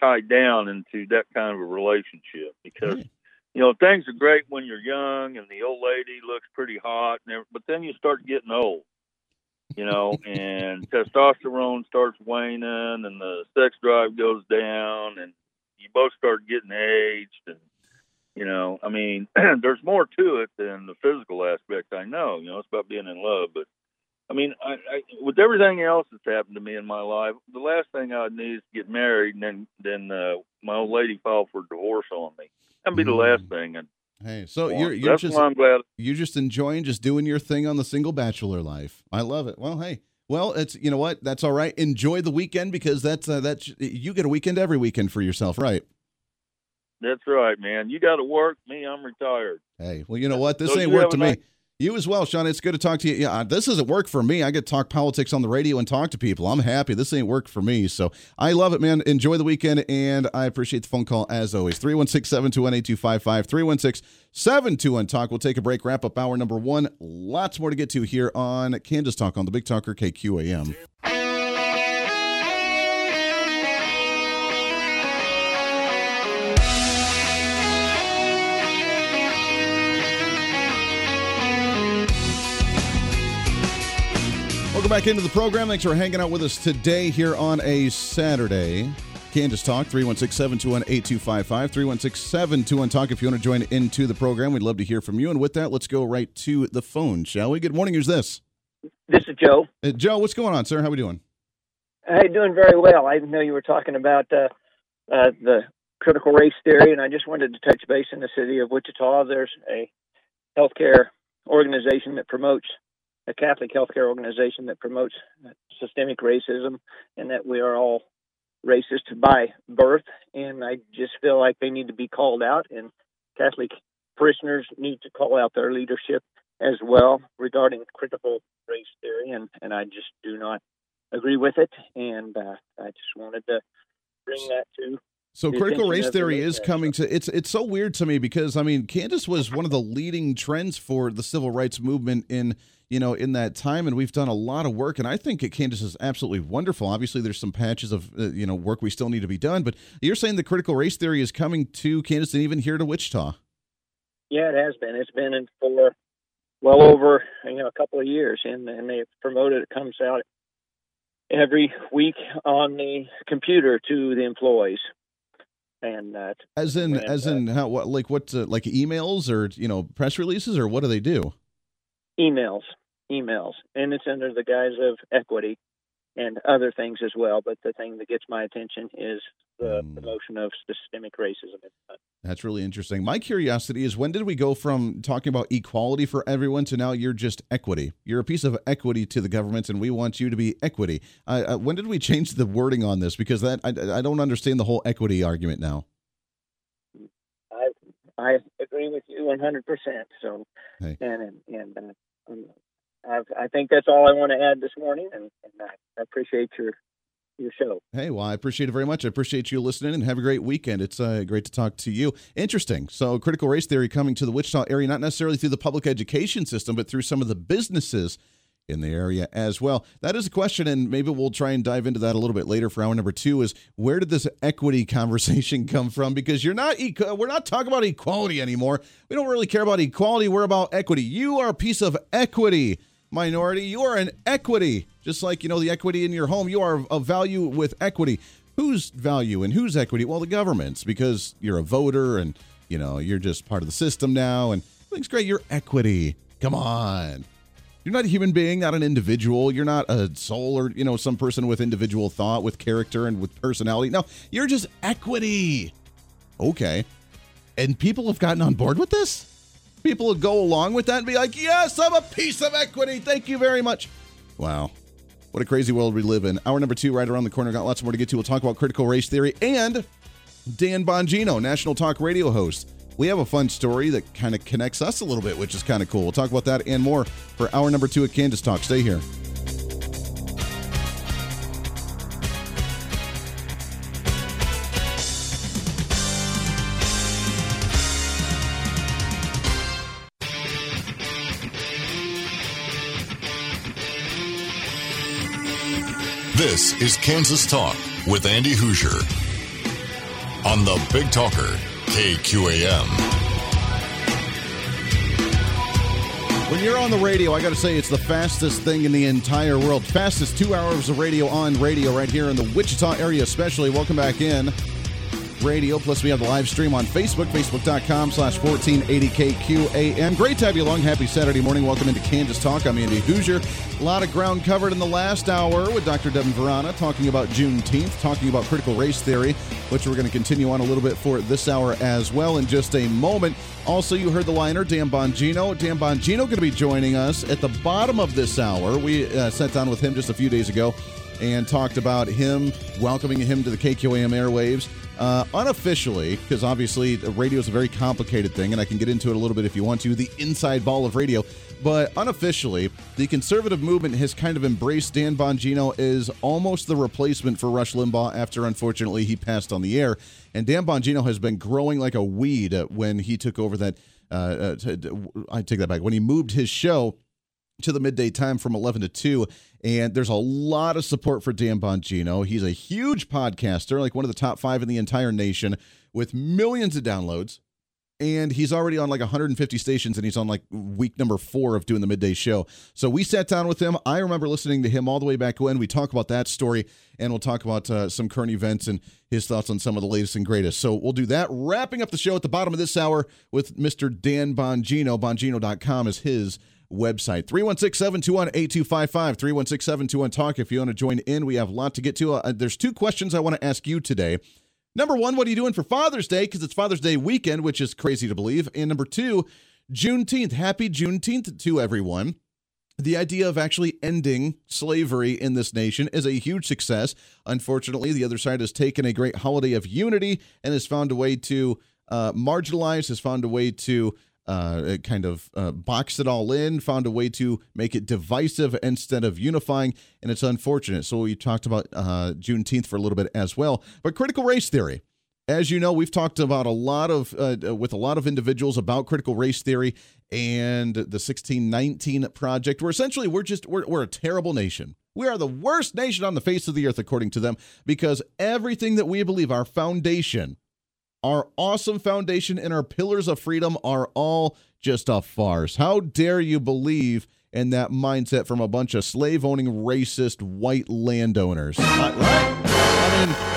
tied down into that kind of a relationship because Right. you know things are great when you're young and the old lady looks pretty hot, and every- but then you start getting old. You know, and testosterone starts waning, and the sex drive goes down, and you both start getting aged and you know i mean there's more to it than the physical aspect i know you know it's about being in love but i mean I, I with everything else that's happened to me in my life the last thing i'd need is to get married and then then uh, my old lady file for divorce on me that'd be the last thing and Hey, so you're you're that's just why i'm glad you're just enjoying just doing your thing on the single bachelor life. I love it. Well, hey, well, it's you know what? That's all right. Enjoy the weekend because that's uh, that's you get a weekend every weekend for yourself, right? that's right man you got to work me i'm retired Hey, well, you know what? This So ain't work to me. nice- You as well, Sean. It's good to talk to you. Yeah, this doesn't work for me. I get to talk politics on the radio and talk to people. I'm happy. This ain't work for me. So I love it, man. Enjoy the weekend, and I appreciate the phone call as always. 316 721 8255. 316 721 Talk. We'll take a break, wrap up hour number one. Lots more to get to here on Kansas Talk on the Big Talker KQAM. Welcome back into the program. Thanks for hanging out with us today here on a Saturday. Kansas Talk, 316 721 8255. 316 721 Talk. If you want to join into the program, we'd love to hear from you. And with that, let's go right to the phone, shall we? Good morning. Who's this? This is Joe. Uh, Joe, what's going on, sir? How are we doing? Hey, doing very well. I didn't know you were talking about uh, uh, the critical race theory, and I just wanted to touch base in the city of Wichita. There's a healthcare organization that promotes a Catholic healthcare organization that promotes systemic racism and that we are all racist by birth. And I just feel like they need to be called out, and Catholic parishioners need to call out their leadership as well regarding critical race theory. And, and I just do not agree with it. And uh, I just wanted to bring that to so critical race theory is coming to it's it's so weird to me because I mean Kansas was one of the leading trends for the civil rights movement in you know in that time and we've done a lot of work and I think Kansas is absolutely wonderful. Obviously there's some patches of uh, you know work we still need to be done, but you're saying the critical race theory is coming to Kansas and even here to Wichita. Yeah, it has been. It's been in for well over you know a couple of years and and they've promoted it comes out every week on the computer to the employees and uh, as in as in how what like what uh, like emails or you know press releases or what do they do? Emails. Emails. And it's under the guise of equity and other things as well but the thing that gets my attention is the mm. promotion of systemic racism. That's really interesting. My curiosity is when did we go from talking about equality for everyone to now you're just equity? You're a piece of equity to the government and we want you to be equity. Uh, uh, when did we change the wording on this? Because that I, I don't understand the whole equity argument now. I i agree with you 100% so hey. and and, and uh, I've, i think that's all I want to add this morning, and, and I appreciate your your show. Hey, well, I appreciate it very much. I appreciate you listening and have a great weekend. It's uh, great to talk to you. Interesting. So, critical race theory coming to the Wichita area, not necessarily through the public education system, but through some of the businesses in the area as well. That is a question, and maybe we'll try and dive into that a little bit later for hour number two. Is where did this equity conversation come from? Because you're not we're not talking about equality anymore. We don't really care about equality. We're about equity. You are a piece of equity minority. You are an equity, just like you know the equity in your home. You are of value with equity. Whose value and whose equity? Well, the government's because you're a voter and you know you're just part of the system now, and everything's great. You're equity. Come on. You're not a human being, not an individual. You're not a soul or, you know, some person with individual thought, with character, and with personality. No, you're just equity. Okay. And people have gotten on board with this? People would go along with that and be like, yes, I'm a piece of equity. Thank you very much. Wow. What a crazy world we live in. Hour number two, right around the corner. Got lots more to get to. We'll talk about critical race theory and Dan Bongino, national talk radio host. We have a fun story that kind of connects us a little bit, which is kind of cool. We'll talk about that and more for hour number two at Kansas Talk. Stay here. This is Kansas Talk with Andy Hooser on the Big Talker, KQAM. When you're on the radio, I got to say it's the fastest thing in the entire world. Fastest two hours of radio on radio right here in the Wichita area, especially. Welcome back in radio. Plus, we have the live stream on Facebook, facebook.com slash 1480KQAM. Great to have you along. Happy Saturday morning. Welcome into Kansas Talk. I'm Andy Hooser. A lot of ground covered in the last hour with Dr. Devin Vrana talking about Juneteenth, talking about critical race theory, which we're going to continue on a little bit for this hour as well in just a moment. Also, you heard the liner, Dan Bongino. Dan Bongino going to be joining us at the bottom of this hour. We uh, sat down with him just a few days ago and talked about him welcoming him to the KQAM airwaves uh, unofficially, because obviously radio is a very complicated thing, and I can get into it a little bit if you want to, the inside ball of radio. But unofficially, the conservative movement has kind of embraced Dan Bongino as almost the replacement for Rush Limbaugh after, unfortunately, he passed on the air. And Dan Bongino has been growing like a weed when he took over that. Uh, uh, I take that back. When he moved his show to the midday time from 11 to 2 and there's a lot of support for Dan Bongino. He's a huge podcaster, like one of the top 5 in the entire nation with millions of downloads. And he's already on like 150 stations and he's on like week number 4 of doing the midday show. So we sat down with him. I remember listening to him all the way back when. We talk about that story and we'll talk about uh, some current events and his thoughts on some of the latest and greatest. So we'll do that. Wrapping up the show at the bottom of this hour with Mr. Dan Bongino. Bongino.com is his website. 316 721 8255. 316 721 Talk. If you want to join in, we have a lot to get to. Uh, there's two questions I want to ask you today. Number one, what are you doing for Father's Day? Because it's Father's Day weekend, which is crazy to believe. And number two, Juneteenth. Happy Juneteenth to everyone. the idea of actually ending slavery in this nation is a huge success. Unfortunately, the other side has taken a great holiday of unity and has found a way to uh, marginalize, has found a way to uh, kind of uh, box it all in, found a way to make it divisive instead of unifying, and it's unfortunate. So we talked about uh, Juneteenth for a little bit as well, but critical race theory. As you know, we've talked about a lot of uh, with a lot of individuals about critical race theory and the 1619 project. Where essentially we're just we're, we're a terrible nation. We are the worst nation on the face of the earth, according to them, because everything that we believe, our foundation, our awesome foundation, and our pillars of freedom are all just a farce. How dare you believe in that mindset from a bunch of slave owning, racist white landowners? Right? I mean,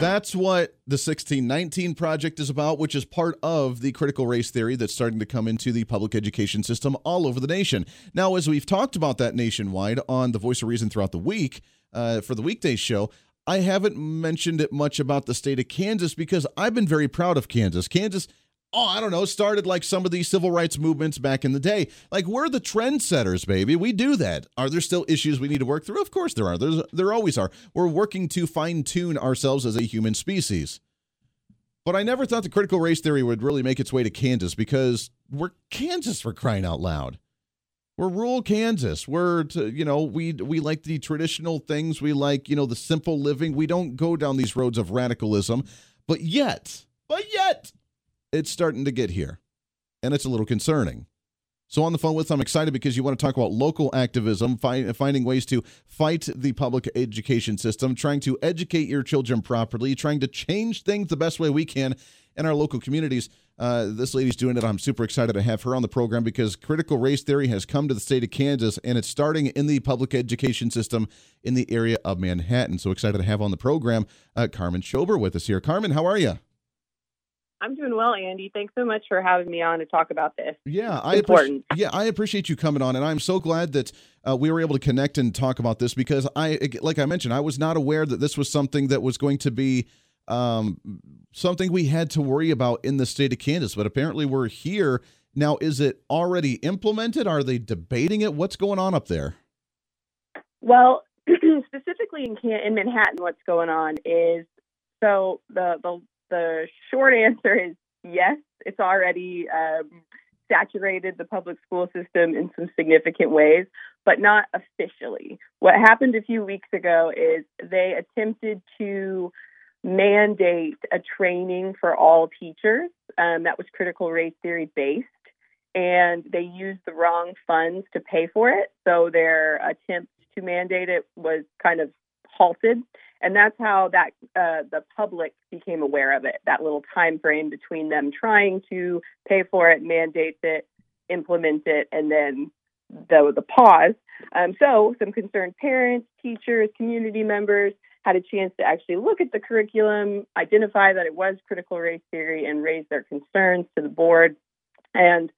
that's what the 1619 project is about, which is part of the critical race theory that's starting to come into the public education system all over the nation. Now, as we've talked about that nationwide on the Voice of Reason throughout the week uh, for the weekday show, I haven't mentioned it much about the state of Kansas because I've been very proud of Kansas. Kansas oh, I don't know, started like some of these civil rights movements back in the day. Like we're the trendsetters, baby. We do that. Are there still issues we need to work through? Of course there are. There's, there always are. We're working to fine tune ourselves as a human species. But I never thought the critical race theory would really make its way to Kansas because we're Kansas for crying out loud. We're rural Kansas. We're to, you know we we like the traditional things. We like you know the simple living. We don't go down these roads of radicalism. But yet, but yet, it's starting to get here, and it's a little concerning. So on the phone with, I'm excited because you want to talk about local activism, find, finding ways to fight the public education system, trying to educate your children properly, trying to change things the best way we can in our local communities. Uh, this lady's doing it. I'm super excited to have her on the program because critical race theory has come to the state of Kansas and it's starting in the public education system in the area of Manhattan. So excited to have on the program uh, Carmen Schober with us here. Carmen, how are you? I'm doing well, Andy. Thanks so much for having me on to talk about this. Yeah, I appreciate. Yeah, I appreciate you coming on, and I'm so glad that uh, we were able to connect and talk about this because I, like I mentioned, I was not aware that this was something that was going to be um, something we had to worry about in the state of Kansas. But apparently, we're here now. Is it already implemented? Are they debating it? What's going on up there? Well, specifically in Can- in Manhattan, what's going on is so the the the short answer is yes, it's already um, saturated the public school system in some significant ways, but not officially. What happened a few weeks ago is they attempted to mandate a training for all teachers um, that was critical race theory based. And they used the wrong funds to pay for it. So their attempt to mandate it was kind of halted and that's how that uh, the public became aware of it. That little time frame between them trying to pay for it, mandate it, implement it, and then the the pause. Um, so some concerned parents, teachers, community members had a chance to actually look at the curriculum, identify that it was critical race theory, and raise their concerns to the board. And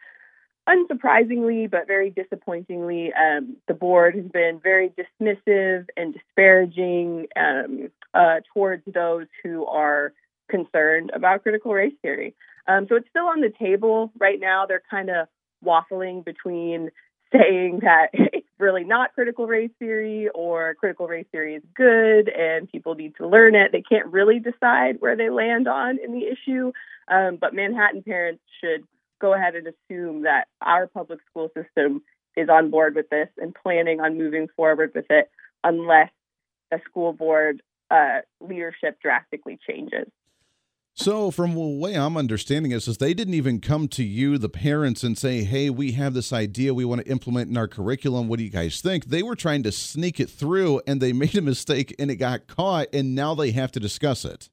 unsurprisingly, but very disappointingly, um, the board has been very dismissive and disparaging um, uh, towards those who are concerned about critical race theory. Um, so it's still on the table right now. They're kind of waffling between saying that it's really not critical race theory or critical race theory is good and people need to learn it. They can't really decide where they land on in the issue. Um, but Manhattan parents should go ahead and assume that our public school system is on board with this and planning on moving forward with it unless the school board uh, leadership drastically changes. So, from the way I'm understanding this, is they didn't even come to you, the parents, and say, "Hey, we have this idea we want to implement in our curriculum. What do you guys think?" They were trying to sneak it through, and they made a mistake, and it got caught, and now they have to discuss it.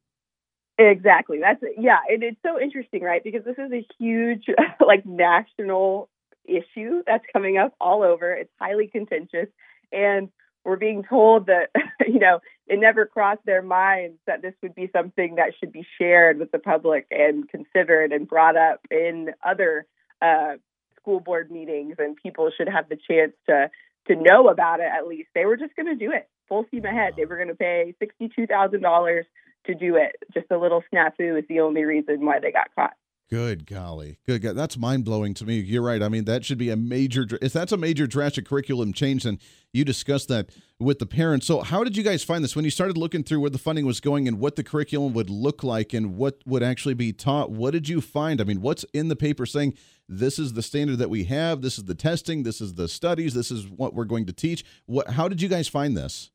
Exactly. That's yeah. And it's so interesting, right? Because this is a huge, like, national issue that's coming up all over. It's highly contentious, and we're being told that you know it never crossed their minds that this would be something that should be shared with the public and considered and brought up in other uh, school board meetings, and people should have the chance to to know about it at least. They were just going to do it full steam ahead. They were going to pay sixty two thousand dollars to do it. Just a little snafu is the only reason why they got caught. Good golly, good God. That's mind blowing to me. You're right. I mean, that should be a major. If that's a major drastic curriculum change, then you discussed that with the parents. So, how did you guys find this when you started looking through where the funding was going and what the curriculum would look like and what would actually be taught? What did you find? I mean, what's in the paper saying this is the standard that we have? This is the testing. This is the studies. This is what we're going to teach. What? How did you guys find this?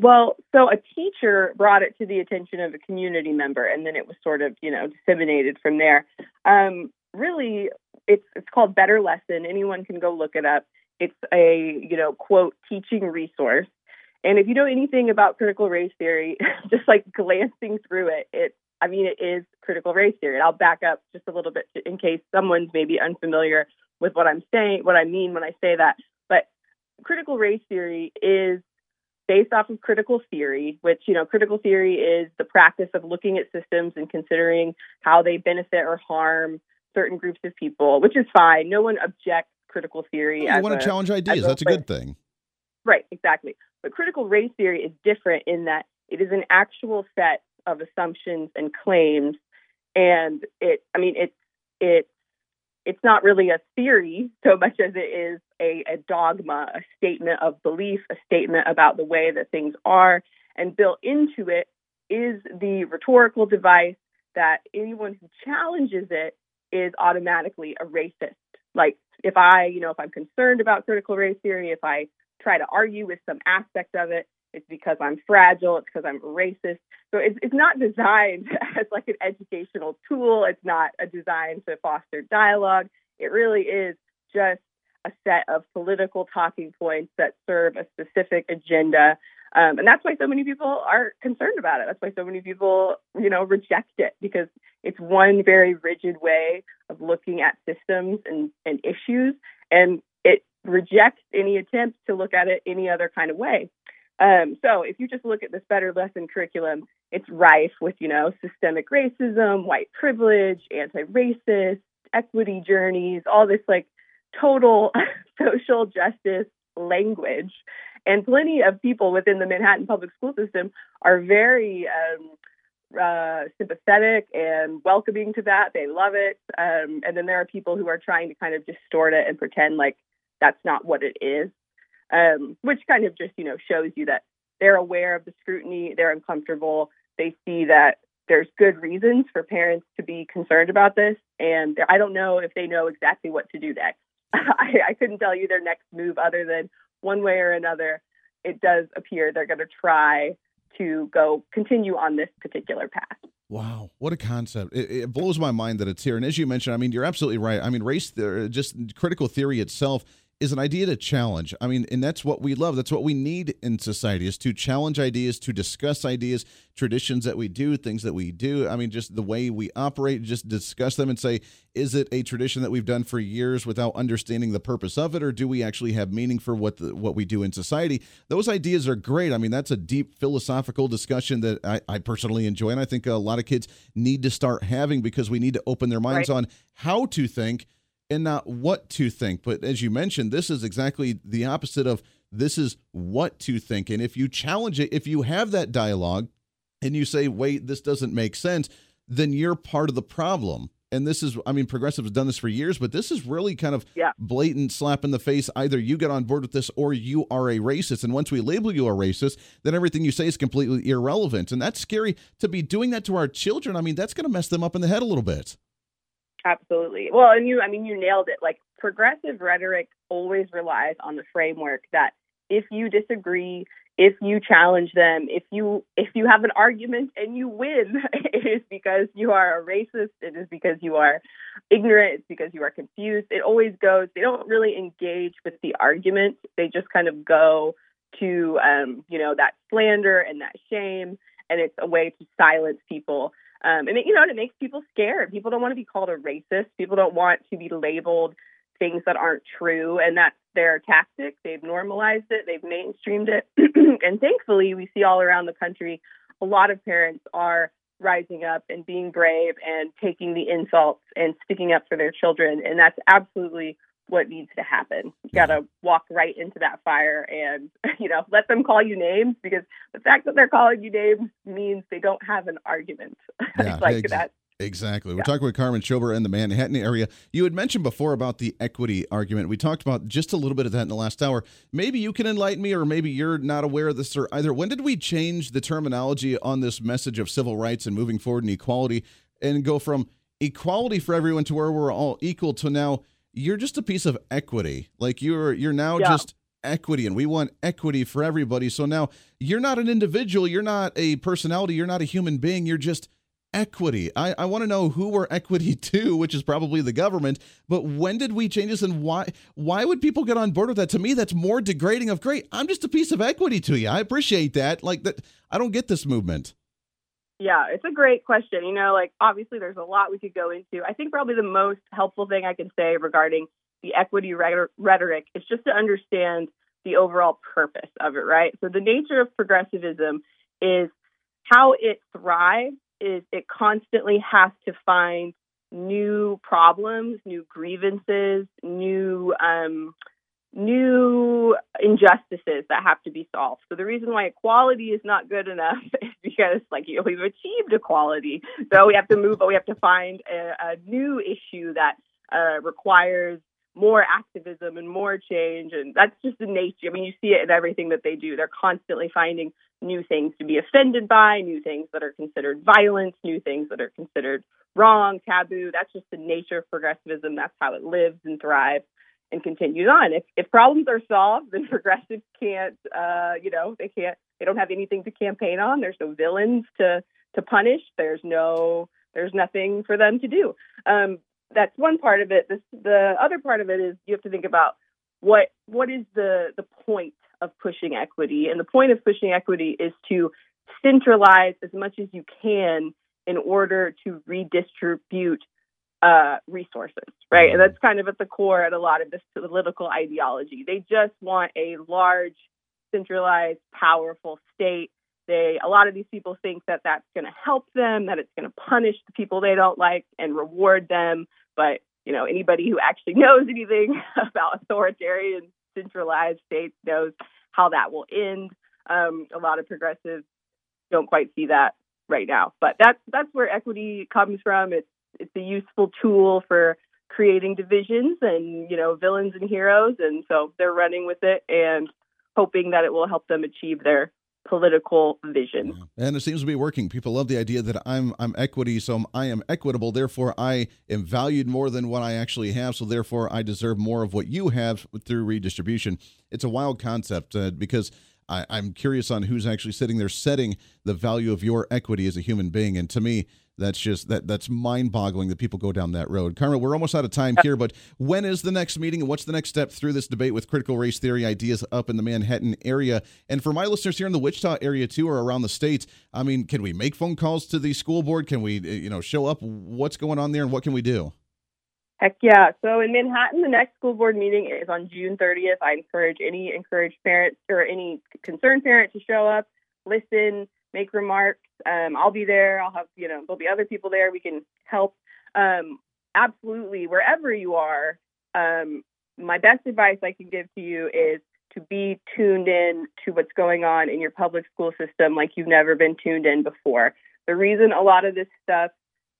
Well, so a teacher brought it to the attention of a community member, and then it was sort of, you know, disseminated from there. Um, really, it's it's called Better Lesson. Anyone can go look it up. It's a, you know, quote teaching resource. And if you know anything about critical race theory, just like glancing through it, it I mean, it is critical race theory. And I'll back up just a little bit in case someone's maybe unfamiliar with what I'm saying, what I mean when I say that. But critical race theory is based off of critical theory, which, you know, critical theory is the practice of looking at systems and considering how they benefit or harm certain groups of people, which is fine. No one objects critical theory. Oh, you want to challenge ideas. That's a good thing. Right, exactly. But critical race theory is different in that it is an actual set of assumptions and claims. And it, I mean, it's, it's, it's not really a theory so much as it is a, a dogma, a statement of belief, a statement about the way that things are. And built into it is the rhetorical device that anyone who challenges it is automatically a racist. Like if I, you know, if I'm concerned about critical race theory, if I try to argue with some aspect of it, it's because I'm fragile, it's because I'm racist. So it's, it's not designed as like an educational tool. It's not a design to foster dialogue. It really is just a set of political talking points that serve a specific agenda. Um, and that's why so many people are concerned about it. That's why so many people, you know, reject it because it's one very rigid way of looking at systems and, and issues. And it rejects any attempt to look at it any other kind of way. Um, so if you just look at this better lesson curriculum, it's rife with, you know, systemic racism, white privilege, anti-racist, equity journeys, all this like total social justice language. And plenty of people within the Manhattan public school system are very um, uh, sympathetic and welcoming to that. They love it. Um, and then there are people who are trying to kind of distort it and pretend like that's not what it is, um, which kind of just, you know, shows you that they're aware of the scrutiny, they're uncomfortable, they see that there's good reasons for parents to be concerned about this. And I don't know if they know exactly what to do next. I, I couldn't tell you their next move other than one way or another. It does appear they're going to try to go continue on this particular path. Wow, what a concept! It, it, blows my mind that it's here. And as you mentioned, I mean, you're absolutely right. I mean, race, uh, just critical theory itself is an idea to challenge. I mean, and that's what we love. That's what we need in society is to challenge ideas, to discuss ideas, traditions that we do, things that we do. I mean, just the way we operate, just discuss them and say, is it a tradition that we've done for years without understanding the purpose of it, or do we actually have meaning for what the, what we do in society? Those ideas are great. I mean, that's a deep philosophical discussion that I, I personally enjoy, and I think a lot of kids need to start having because we need to open their minds right. on how to think and not what to think. But as you mentioned, this is exactly the opposite of this is what to think. And if you challenge it, if you have that dialogue and you say, wait, this doesn't make sense, then you're part of the problem. And this is, I mean, progressives have done this for years, but this is really kind of yeah. blatant slap in the face. Either you get on board with this or you are a racist. And once we label you a racist, then everything you say is completely irrelevant. And that's scary to be doing that to our children. I mean, that's going to mess them up in the head a little bit. Absolutely. Well, and you, I mean, you nailed it. Like progressive rhetoric always relies on the framework that if you disagree, if you challenge them, if you if you have an argument and you win, it is because you are a racist. It is because you are ignorant. It's because you are confused. It always goes. They don't really engage with the argument. They just kind of go to um, you know that slander and that shame, and it's a way to silence people um, and it, you know, it makes people scared. People don't want to be called a racist. People don't want to be labeled things that aren't true, and that's their tactic. They've normalized it. They've mainstreamed it, and thankfully, we see all around the country a lot of parents are rising up and being brave and taking the insults and sticking up for their children, and that's absolutely what needs to happen. You got to walk right into that fire and, you know, let them call you names because the fact that they're calling you names means they don't have an argument. Yeah, like ex- that Exactly. We're talking with Carmen Schober in the Manhattan area. You had mentioned before about the equity argument. We talked about just a little bit of that in the last hour. Maybe you can enlighten me, or maybe you're not aware of this, or either. When did we change the terminology on this message of civil rights and moving forward in equality and go from equality for everyone to where we're all equal to now you're just a piece of equity. Like you're you're now yeah. just equity and we want equity for everybody. So now you're not an individual, you're not a personality, you're not a human being, you're just equity. I, I want to know who we're equity to, which is probably the government. But when did we change this and why why would people get on board with that? To me, that's more degrading of great. I'm just a piece of equity to you. I appreciate that. Like that I don't get this movement. Yeah, it's a great question. You know, like obviously there's a lot we could go into. I think probably the most helpful thing I can say regarding the equity rhetoric is just to understand the overall purpose of it, right? So the nature of progressivism is how it thrives is it constantly has to find new problems, new grievances, new um, new injustices that have to be solved. So the reason why equality is not good enough is because like you know, we've achieved equality, so we have to move, but we have to find a, a new issue that uh, requires more activism and more change. And that's just the nature. I mean, you see it in everything that they do. They're constantly finding new things to be offended by, new things that are considered violence, new things that are considered wrong, taboo. That's just the nature of progressivism. That's how it lives and thrives and continues on. If if problems are solved, then progressives can't, uh, you know, they can't, they don't have anything to campaign on. There's no villains to to punish. There's no, there's nothing for them to do. Um, that's one part of it. This, the other part of it is you have to think about what what is the the point of pushing equity, and the point of pushing equity is to centralize as much as you can in order to redistribute uh, resources, right? And that's kind of at the core at a lot of this political ideology. They just want a large, centralized, powerful state. They, a lot of these people think that that's going to help them, that it's going to punish the people they don't like and reward them. But you know, anybody who actually knows anything about authoritarian, centralized states knows how that will end. Um, a lot of progressives don't quite see that right now, but that's that's where equity comes from. It's it's a useful tool for creating divisions and you know villains and heroes and so they're running with it and hoping that it will help them achieve their political vision. And it seems to be working. People love the idea that I'm I'm equity, so I am equitable. Therefore, I am valued more than what I actually have. So therefore, I deserve more of what you have through redistribution. It's a wild concept uh, because I, I'm curious on who's actually sitting there setting the value of your equity as a human being. And to me, that's just that that's mind-boggling that people go down that road. Carmen, we're almost out of time here, but when is the next meeting and what's the next step through this debate with critical race theory ideas up in the Manhattan area? And for my listeners here in the Wichita area too or around the states, I mean, can we make phone calls to the school board? Can we uh, you know, show up? What's going on there and what can we do? Heck yeah. So in Manhattan, the next school board meeting is on June 30th. I encourage any encouraged parents or any concerned parent to show up, listen, make remarks. Um, I'll be there. I'll have, you know, there'll be other people there. We can help. Um, absolutely, wherever you are, um, my best advice I can give to you is to be tuned in to what's going on in your public school system like you've never been tuned in before. The reason a lot of this stuff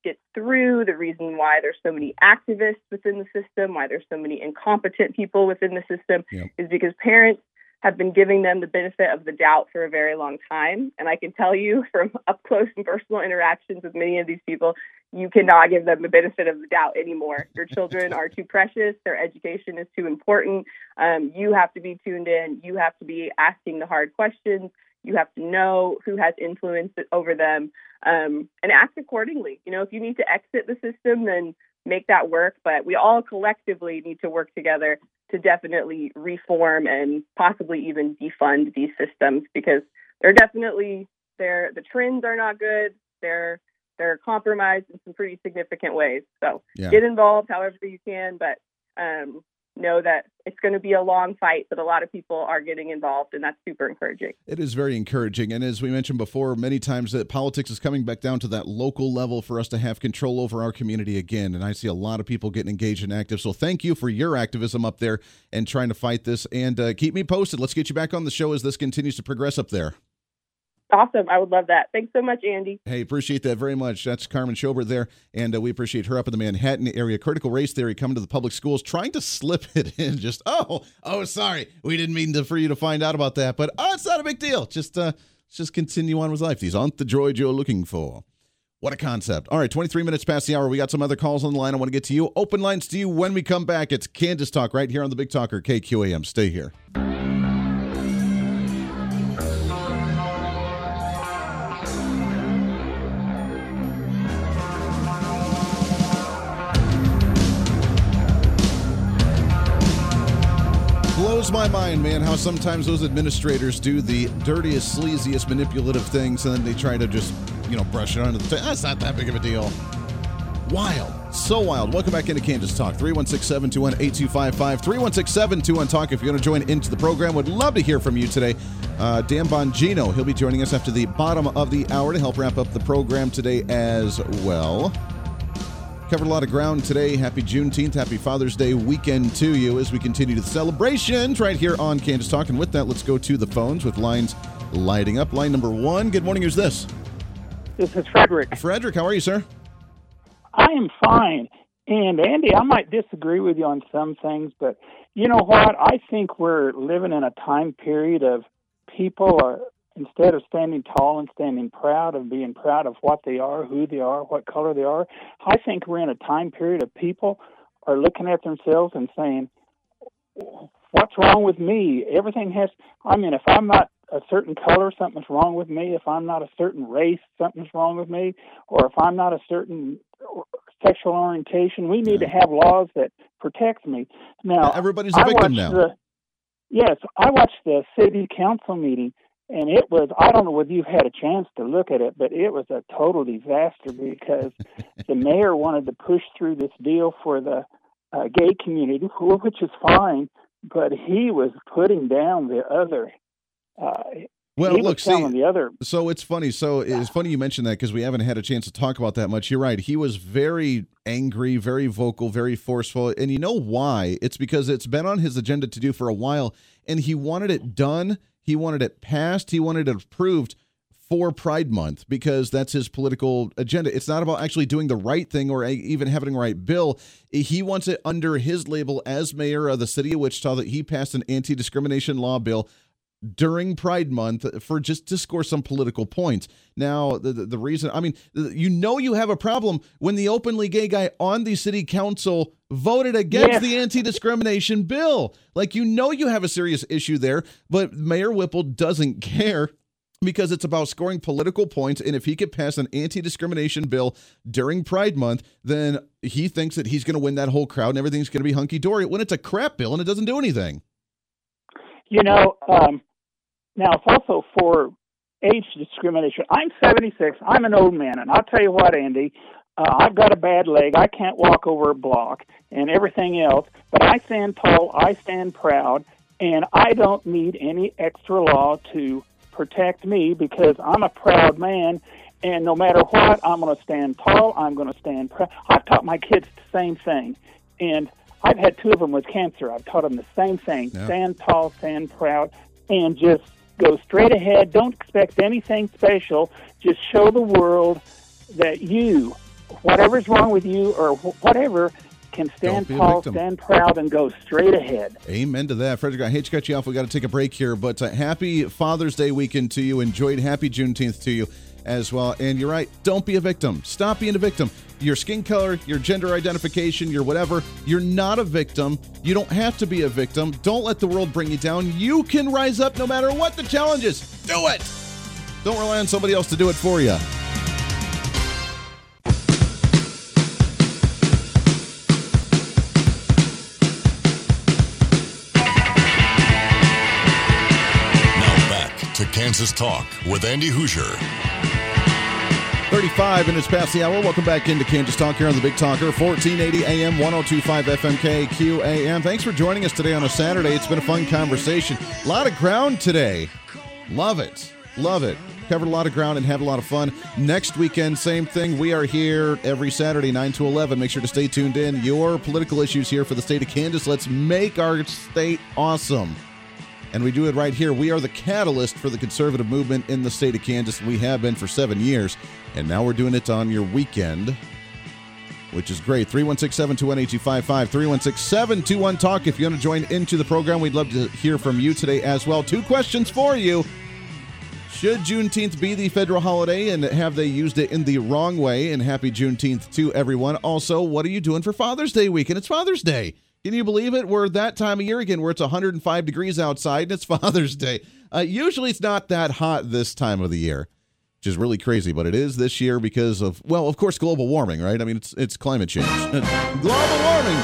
gets through, the reason why there's so many activists within the system, why there's so many incompetent people within the system, is because parents have been giving them the benefit of the doubt for a very long time. And I can tell you from up close and personal interactions with many of these people, you cannot give them the benefit of the doubt anymore. Your children are too precious. Their education is too important. Um, you have to be tuned in. You have to be asking the hard questions. You have to know who has influence over them um, and act accordingly. You know, if you need to exit the system, then make that work. But we all collectively need to work together to definitely reform and possibly even defund these systems because they're definitely they're the trends are not good. They're they're compromised in some pretty significant ways. So yeah. get involved however you can, but um, know that it's going to be a long fight, but a lot of people are getting involved, and that's super encouraging. It is very encouraging. And as we mentioned before, many times that politics is coming back down to that local level for us to have control over our community again. And I see a lot of people getting engaged and active. So thank you for your activism up there and trying to fight this. And uh, keep me posted. Let's get you back on the show as this continues to progress up there. Awesome. I would love that. Thanks so much, Andy. Hey, appreciate that very much. That's Carmen Schober there, and uh, we appreciate her up in the Manhattan area. Critical race theory coming to the public schools, trying to slip it in. Just oh, oh, sorry, we didn't mean to, for you to find out about that, but oh, it's not a big deal. Just uh, just continue on with life. These aren't the droids you're looking for. What a concept. All right, 23 minutes past the hour. We got some other calls on the line. I want to get to you. Open lines to you when we come back. It's Candace Talk right here on the Big Talker KQAM. Stay here. Blows my mind, man, how sometimes those administrators do the dirtiest, sleaziest, manipulative things, and then they try to just, you know, brush it under the table. That's not that big of a deal. Wild. So wild. Welcome back into Kansas Talk. 316 721 8255. 316 721 Talk. If you want to join into the program, would love to hear from you today. Uh, Dan Bongino, he'll be joining us after the bottom of the hour to help wrap up the program today as well. Covered a lot of ground today. Happy Juneteenth. Happy Father's Day weekend to you as we continue the celebrations right here on Kansas Talk. And with that, let's go to the phones with lines lighting up. Line number one. Good morning. Who's this? This is Frederick. Frederick, how are you, sir? I am fine. And Andy, I might disagree with you on some things, but you know what? I think we're living in a time period of people are instead of standing tall and standing proud of being proud of what they are, who they are, what color they are, I think we're in a time period of people are looking at themselves and saying, "What's wrong with me?" Everything has. I mean, if I'm not a certain color, something's wrong with me. If I'm not a certain race, something's wrong with me. Or if I'm not a certain sexual orientation, we need yeah. to have laws that protect me. Now, everybody's a victim now. The, yes, I watched the city council meeting and it was i don't know whether you've had a chance to look at it but it was a total disaster because the mayor wanted to push through this deal for the uh, gay community which is fine but he was putting down the other uh, well, look, see, the other. So it's funny. So it's funny you mentioned that because we haven't had a chance to talk about that much. You're right. He was very angry, very vocal, very forceful. And you know why? It's because it's been on his agenda to do for a while, and he wanted it done he wanted it passed. He wanted it approved for Pride Month because that's his political agenda. It's not about actually doing the right thing or even having the right bill. He wants it under his label as mayor of the city of Wichita that he passed an anti discrimination law bill during Pride Month for just to score some political points. Now, the, the, the reason, I mean, you know, you have a problem when the openly gay guy on the city council voted against yes. the anti discrimination bill. Like, you know, you have a serious issue there, but Mayor Whipple doesn't care because it's about scoring political points. And if he could pass an anti discrimination bill during Pride Month, then he thinks that he's going to win that whole crowd and everything's going to be hunky dory when it's a crap bill and it doesn't do anything. You know, um, now, it's also for age discrimination. I'm 76. I'm an old man, and I'll tell you what, Andy. Uh, I've got a bad leg. I can't walk over a block and everything else. But I stand tall. I stand proud, and I don't need any extra law to protect me because I'm a proud man. And no matter what, I'm going to stand tall. I'm going to stand proud. I've taught my kids the same thing, and I've had two of them with cancer. I've taught them the same thing: yeah. stand tall, stand proud, and just Go straight ahead. Don't expect anything special. Just show the world that you, whatever's wrong with you or whatever, can stand tall, stand proud, and go straight ahead. Amen to that. Frederick, I hate to cut you off. we got to take a break here, but uh, happy Father's Day weekend to you. Enjoyed happy Juneteenth to you as well. And you're right. Don't be a victim. Stop being a victim. Your skin color, your gender identification, your whatever, you're not a victim. You don't have to be a victim. Don't let the world bring you down. You can rise up no matter what the challenge is. Do it. Don't rely on somebody else to do it for you. Now back to Kansas Talk with Andy Hooser. 35 minutes past the hour. Welcome back into Kansas Talk here on the Big Talker, 1480 AM, 1025 FM KQAM. Thanks for joining us today on a Saturday. It's been a fun conversation. A lot of ground today. Love it. Love it. Covered a lot of ground and had a lot of fun. Next weekend, same thing. We are here every Saturday, 9 to 11. Make sure to stay tuned in. Your political issues here for the state of Kansas. Let's make our state awesome. and we do it right here. We are the catalyst for the conservative movement in the state of Kansas. We have been for seven years, and now we're doing it on your weekend, which is great. 316 721 8255. 316 721 Talk. If you want to join into the program, we'd love to hear from you today as well. Two questions for you. Should Juneteenth be the federal holiday and have they used it in the wrong way? And happy Juneteenth to everyone. Also, what are you doing for Father's Day weekend? It's Father's Day. Can you believe it? We're that time of year again where it's 105 degrees outside and it's Father's Day. Uh, usually it's not that hot this time of the year, which is really crazy, but it is this year because of, well, of course, global warming, right? I mean, it's, it's climate change. global warming.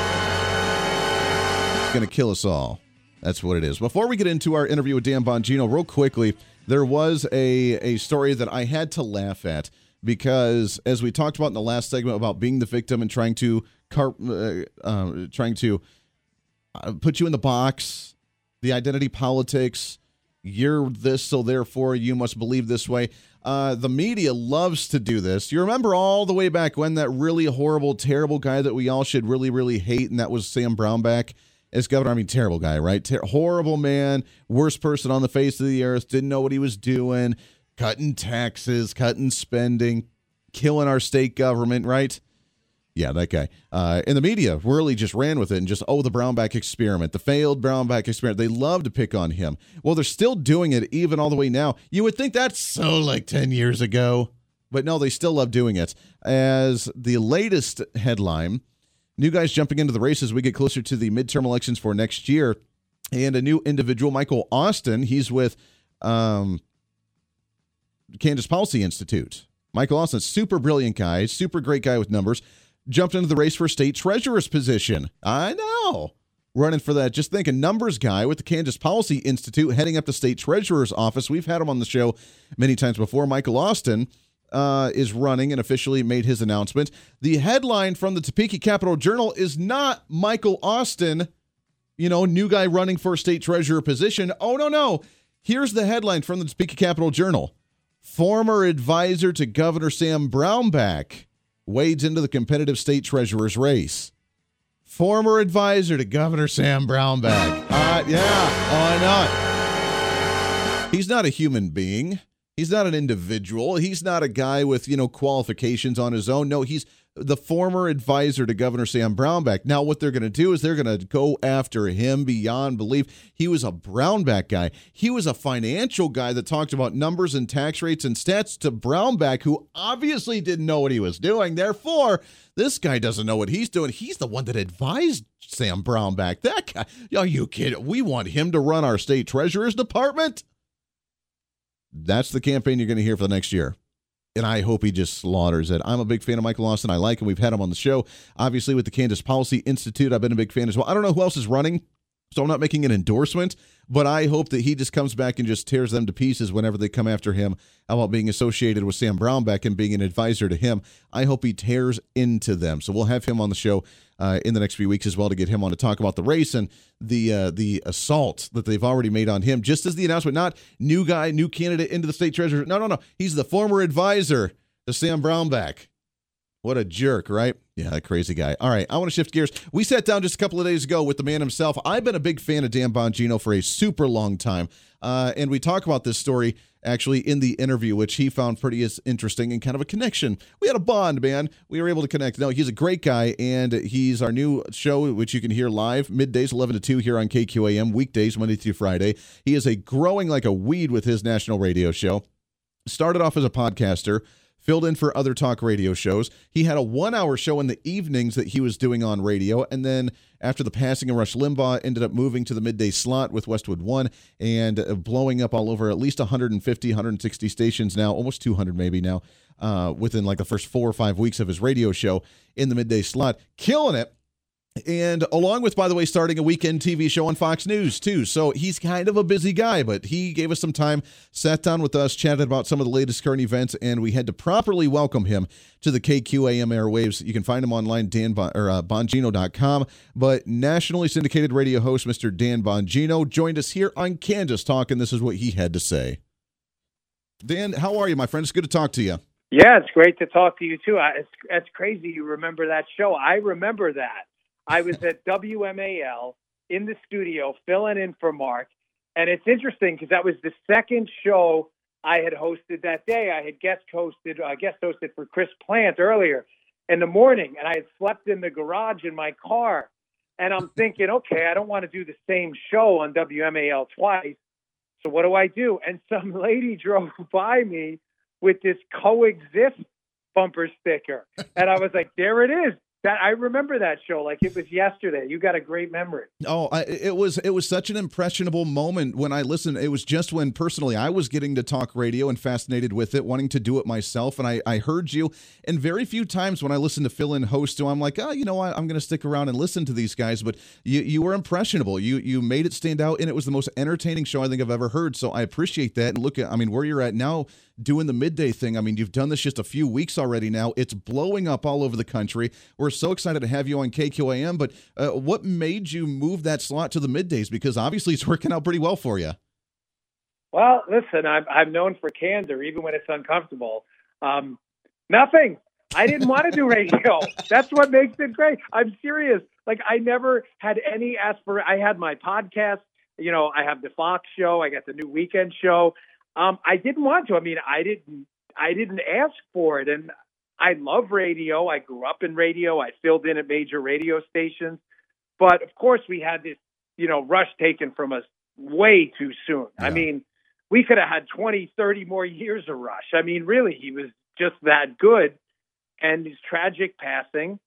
It's going to kill us all. That's what it is. Before we get into our interview with Dan Bongino, real quickly, there was a, a story that I had to laugh at because, as we talked about in the last segment about being the victim and trying to car, uh, uh, trying to uh, put you in the box, the identity politics, you're this, so therefore you must believe this way. Uh, the media loves to do this. You remember all the way back when that really horrible, terrible guy that we all should really, really hate, and that was Sam Brownback as governor. I mean, terrible guy, right? Ter- horrible man, worst person on the face of the earth, didn't know what he was doing, cutting taxes, cutting spending, killing our state government, right? Yeah, that guy. Uh, and the media really just ran with it and just, oh, the Brownback experiment, the failed Brownback experiment. They love to pick on him. Well, they're still doing it even all the way now. You would think that's so like 10 years ago, but no, they still love doing it. As the latest headline, new guys jumping into the race as we get closer to the midterm elections for next year. And a new individual, Michael Austin, he's with um, Kansas Policy Institute. Michael Austin, super brilliant guy, super great guy with numbers, jumped into the race for state treasurer's position. I know. Running for that, just think a numbers guy with the Kansas Policy Institute heading up the state treasurer's office. We've had him on the show many times before. Michael Austin uh, is running and officially made his announcement. The headline from the Topeka Capital Journal is not Michael Austin, you know, new guy running for state treasurer position. Oh, no, no. Here's the headline from the Topeka Capital Journal Former advisor to Governor Sam Brownback wades into the competitive state treasurer's race. Former advisor to Governor Sam Brownback. Uh, yeah, why not? He's not a human being. He's not an individual. He's not a guy with, you know, qualifications on his own. No, he's the former advisor to Governor Sam Brownback. Now, what they're going to do is they're going to go after him beyond belief. He was a Brownback guy. He was a financial guy that talked about numbers and tax rates and stats to Brownback, who obviously didn't know what he was doing. Therefore, this guy doesn't know what he's doing. He's the one that advised Sam Brownback. That guy, are you kidding? We want him to run our state treasurer's department? That's the campaign you're going to hear for the next year. And I hope he just slaughters it. I'm a big fan of Michael Austin. I like him. We've had him on the show. Obviously, with the Kansas Policy Institute, I've been a big fan as well. I don't know who else is running, so I'm not making an endorsement, but I hope that he just comes back and just tears them to pieces whenever they come after him about being associated with Sam Brownback and being an advisor to him. I hope he tears into them. So we'll have him on the show uh, in the next few weeks as well to get him on to talk about the race and the uh, the assault that they've already made on him. Just as the announcement, not new guy, new candidate into the state treasurer. No, no, no. He's the former advisor to Sam Brownback. What a jerk, right? Yeah, that crazy guy. All right, I want to shift gears. We sat down just a couple of days ago with the man himself. I've been a big fan of Dan Bongino for a super long time. Uh, and we talk about this story actually in the interview, which he found pretty interesting and kind of a connection. We had a bond, man. We were able to connect. No, he's a great guy, and he's our new show, which you can hear live middays, 11 to 2 here on KQAM, weekdays, Monday through Friday. He is a growing like a weed with his national radio show. Started off as a podcaster filled in for other talk radio shows. He had a one hour show in the evenings that he was doing on radio. And then after the passing of Rush Limbaugh, ended up moving to the midday slot with Westwood One and uh, blowing up all over at least 150, 160 stations now, almost 200 maybe now, uh, within like the first four or five weeks of his radio show in the midday slot. Killing it and along with, by the way, starting a weekend TV show on Fox News, too. So he's kind of a busy guy, but he gave us some time, sat down with us, chatted about some of the latest current events, and we had to properly welcome him to the KQAM airwaves. You can find him online, Dan bon, or, uh, Bongino.com. But nationally syndicated radio host Mr. Dan Bongino joined us here on Kansas Talk, and this is what he had to say. Dan, how are you, my friend? It's good to talk to you. Yeah, it's great to talk to you, too. It's, it's crazy you remember that show. I remember that. I was at WMAL in the studio filling in for Mark, And it's interesting because that was the second show I had hosted that day. I had guest hosted, uh, guest hosted for Chris Plante earlier in the morning, and I had slept in the garage in my car. And I'm thinking, okay, I don't want to do the same show on WMAL twice. So what do I do? And some lady drove by me with this coexist bumper sticker. And I was like, there it is. That I remember that show like it was yesterday. You got a great memory. Oh, I, it was it was such an impressionable moment when I listened. It was just when personally I was getting to talk radio and fascinated with it, wanting to do it myself. And I, I heard you. And very few times when I listen to fill in host, I'm like, oh, you know, I, I'm going to stick around and listen to these guys. But you you were impressionable. You you made it stand out, and it was the most entertaining show I think I've ever heard. So I appreciate that. And look at I mean where you're at now doing the midday thing. I mean, you've done this just a few weeks already now. It's blowing up all over the country. We're so excited to have you on KQAM. But uh, what made you move that slot to the middays? Because obviously it's working out pretty well for you. Well, listen, I'm I'm known for candor, even when it's uncomfortable. Um, nothing. I didn't want to do radio. That's what makes it great. I'm serious. Like I never had any aspir. I had my podcast. You know, I have the Fox show. I got the new weekend show. Um, I didn't want to. I mean, I didn't. I didn't ask for it, and I love radio. I grew up in radio. I filled in at major radio stations, but of course, we had this, you know, rush taken from us way too soon. Yeah. I mean, we could have had 20, 30 more years of rush. I mean, really, he was just that good. And his tragic passing,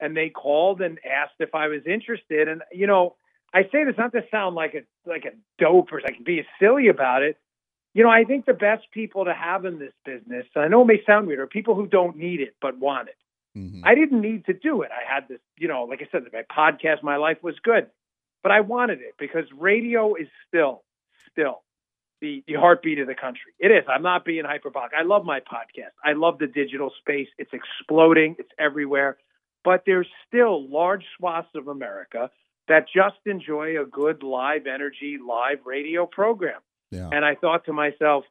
and they called and asked if I was interested. And you know, I say this not to sound like a like a dope or like be silly about it, you know, I think the best people to have in this business, I know it may sound weird, are people who don't need it but want it. Mm-hmm. I didn't need to do it. I had this, you know, like I said, my podcast, my life was good, but I wanted it because radio is still, still the, the heartbeat of the country. It is. I'm not being hyperbolic. I love my podcast. I love the digital space. It's exploding. It's everywhere. But there's still large swaths of America that just enjoy a good live energy, live radio program. Yeah. And I thought to myself,